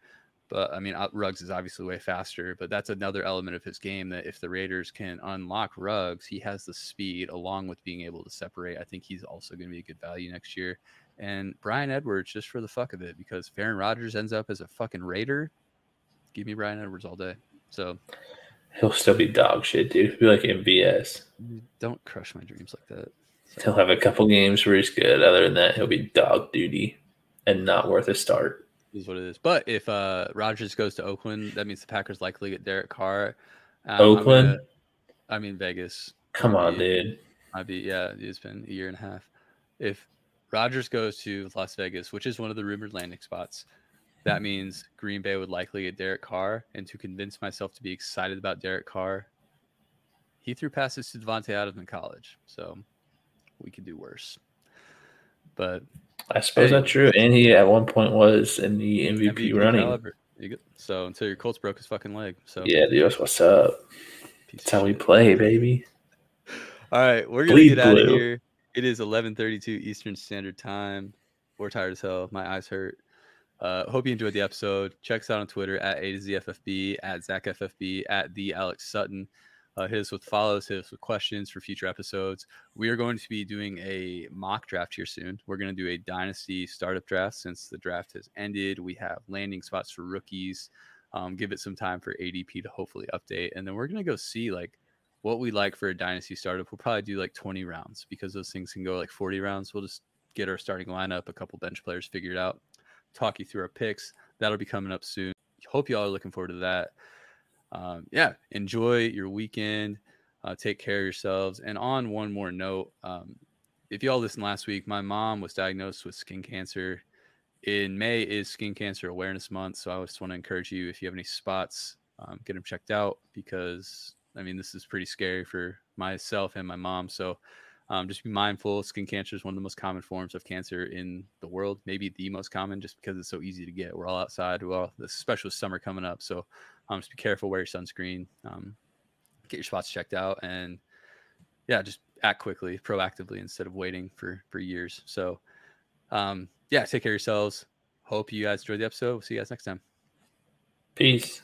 but I mean, uh, Ruggs is obviously way faster, but that's another element of his game that if the Raiders can unlock Ruggs, he has the speed along with being able to separate. I think he's also going to be a good value next year. And Bryan Edwards, just for the fuck of it, because if Aaron Rodgers ends up as a fucking Raider, give me Bryan Edwards all day. So he'll still be dog shit, dude. He'll be like MVS. Don't crush my dreams like that. So. He'll have a couple games where he's good. Other than that, he'll be dog duty and not worth a start is what it is. But if uh Rodgers goes to Oakland, that means the Packers likely get Derek Carr. Um, Oakland. Gonna, I mean Vegas. Come on, be, dude. I'd be yeah. It's been a year and a half. If Rodgers goes to Las Vegas, which is one of the rumored landing spots, that means Green Bay would likely get Derek Carr. And to convince myself to be excited about Derek Carr, he threw passes to Davante Adams in college, so we could do worse. But I suppose hey, that's true. And he at one point was in the MVP, MVP running. So until your Colts broke his fucking leg. So yeah, dude, that's what's up. Piece that's how we play, baby. <laughs> All right, we're gonna Bleed get out of here. It is 11:32 Eastern Standard Time. We're tired as hell. My eyes hurt. Uh, hope you enjoyed the episode. Check us out on Twitter at A to Z FFB, at ZachFFB, at the Alex Sutton uh, hit us with follows, hit us with questions for future episodes. We are going to be doing a mock draft here soon. We're going to do a dynasty startup draft since the draft has ended. We have landing spots for rookies. Um, give it some time for ADP to hopefully update, and then we're going to go see like what we like for a dynasty startup. We'll probably do like 20 rounds because those things can go like 40 rounds. We'll just get our starting lineup, a couple bench players figured out, talk you through our picks. That'll be coming up soon. Hope you all are looking forward to that um, yeah, enjoy your weekend. Uh, take care of yourselves. And on one more note, um, if y'all listened last week, my mom was diagnosed with skin cancer. In May is Skin Cancer Awareness Month, so I just want to encourage you if you have any spots, um, get them checked out because I mean this is pretty scary for myself and my mom. So um, just be mindful. Skin cancer is one of the most common forms of cancer in the world, maybe the most common, just because it's so easy to get. We're all outside. Well, especially summer coming up, so um, just be careful, wear your sunscreen, um, get your spots checked out, and yeah, just act quickly, proactively instead of waiting for for years. So, um, yeah, take care of yourselves. Hope you guys enjoyed the episode. We'll see you guys next time. Peace.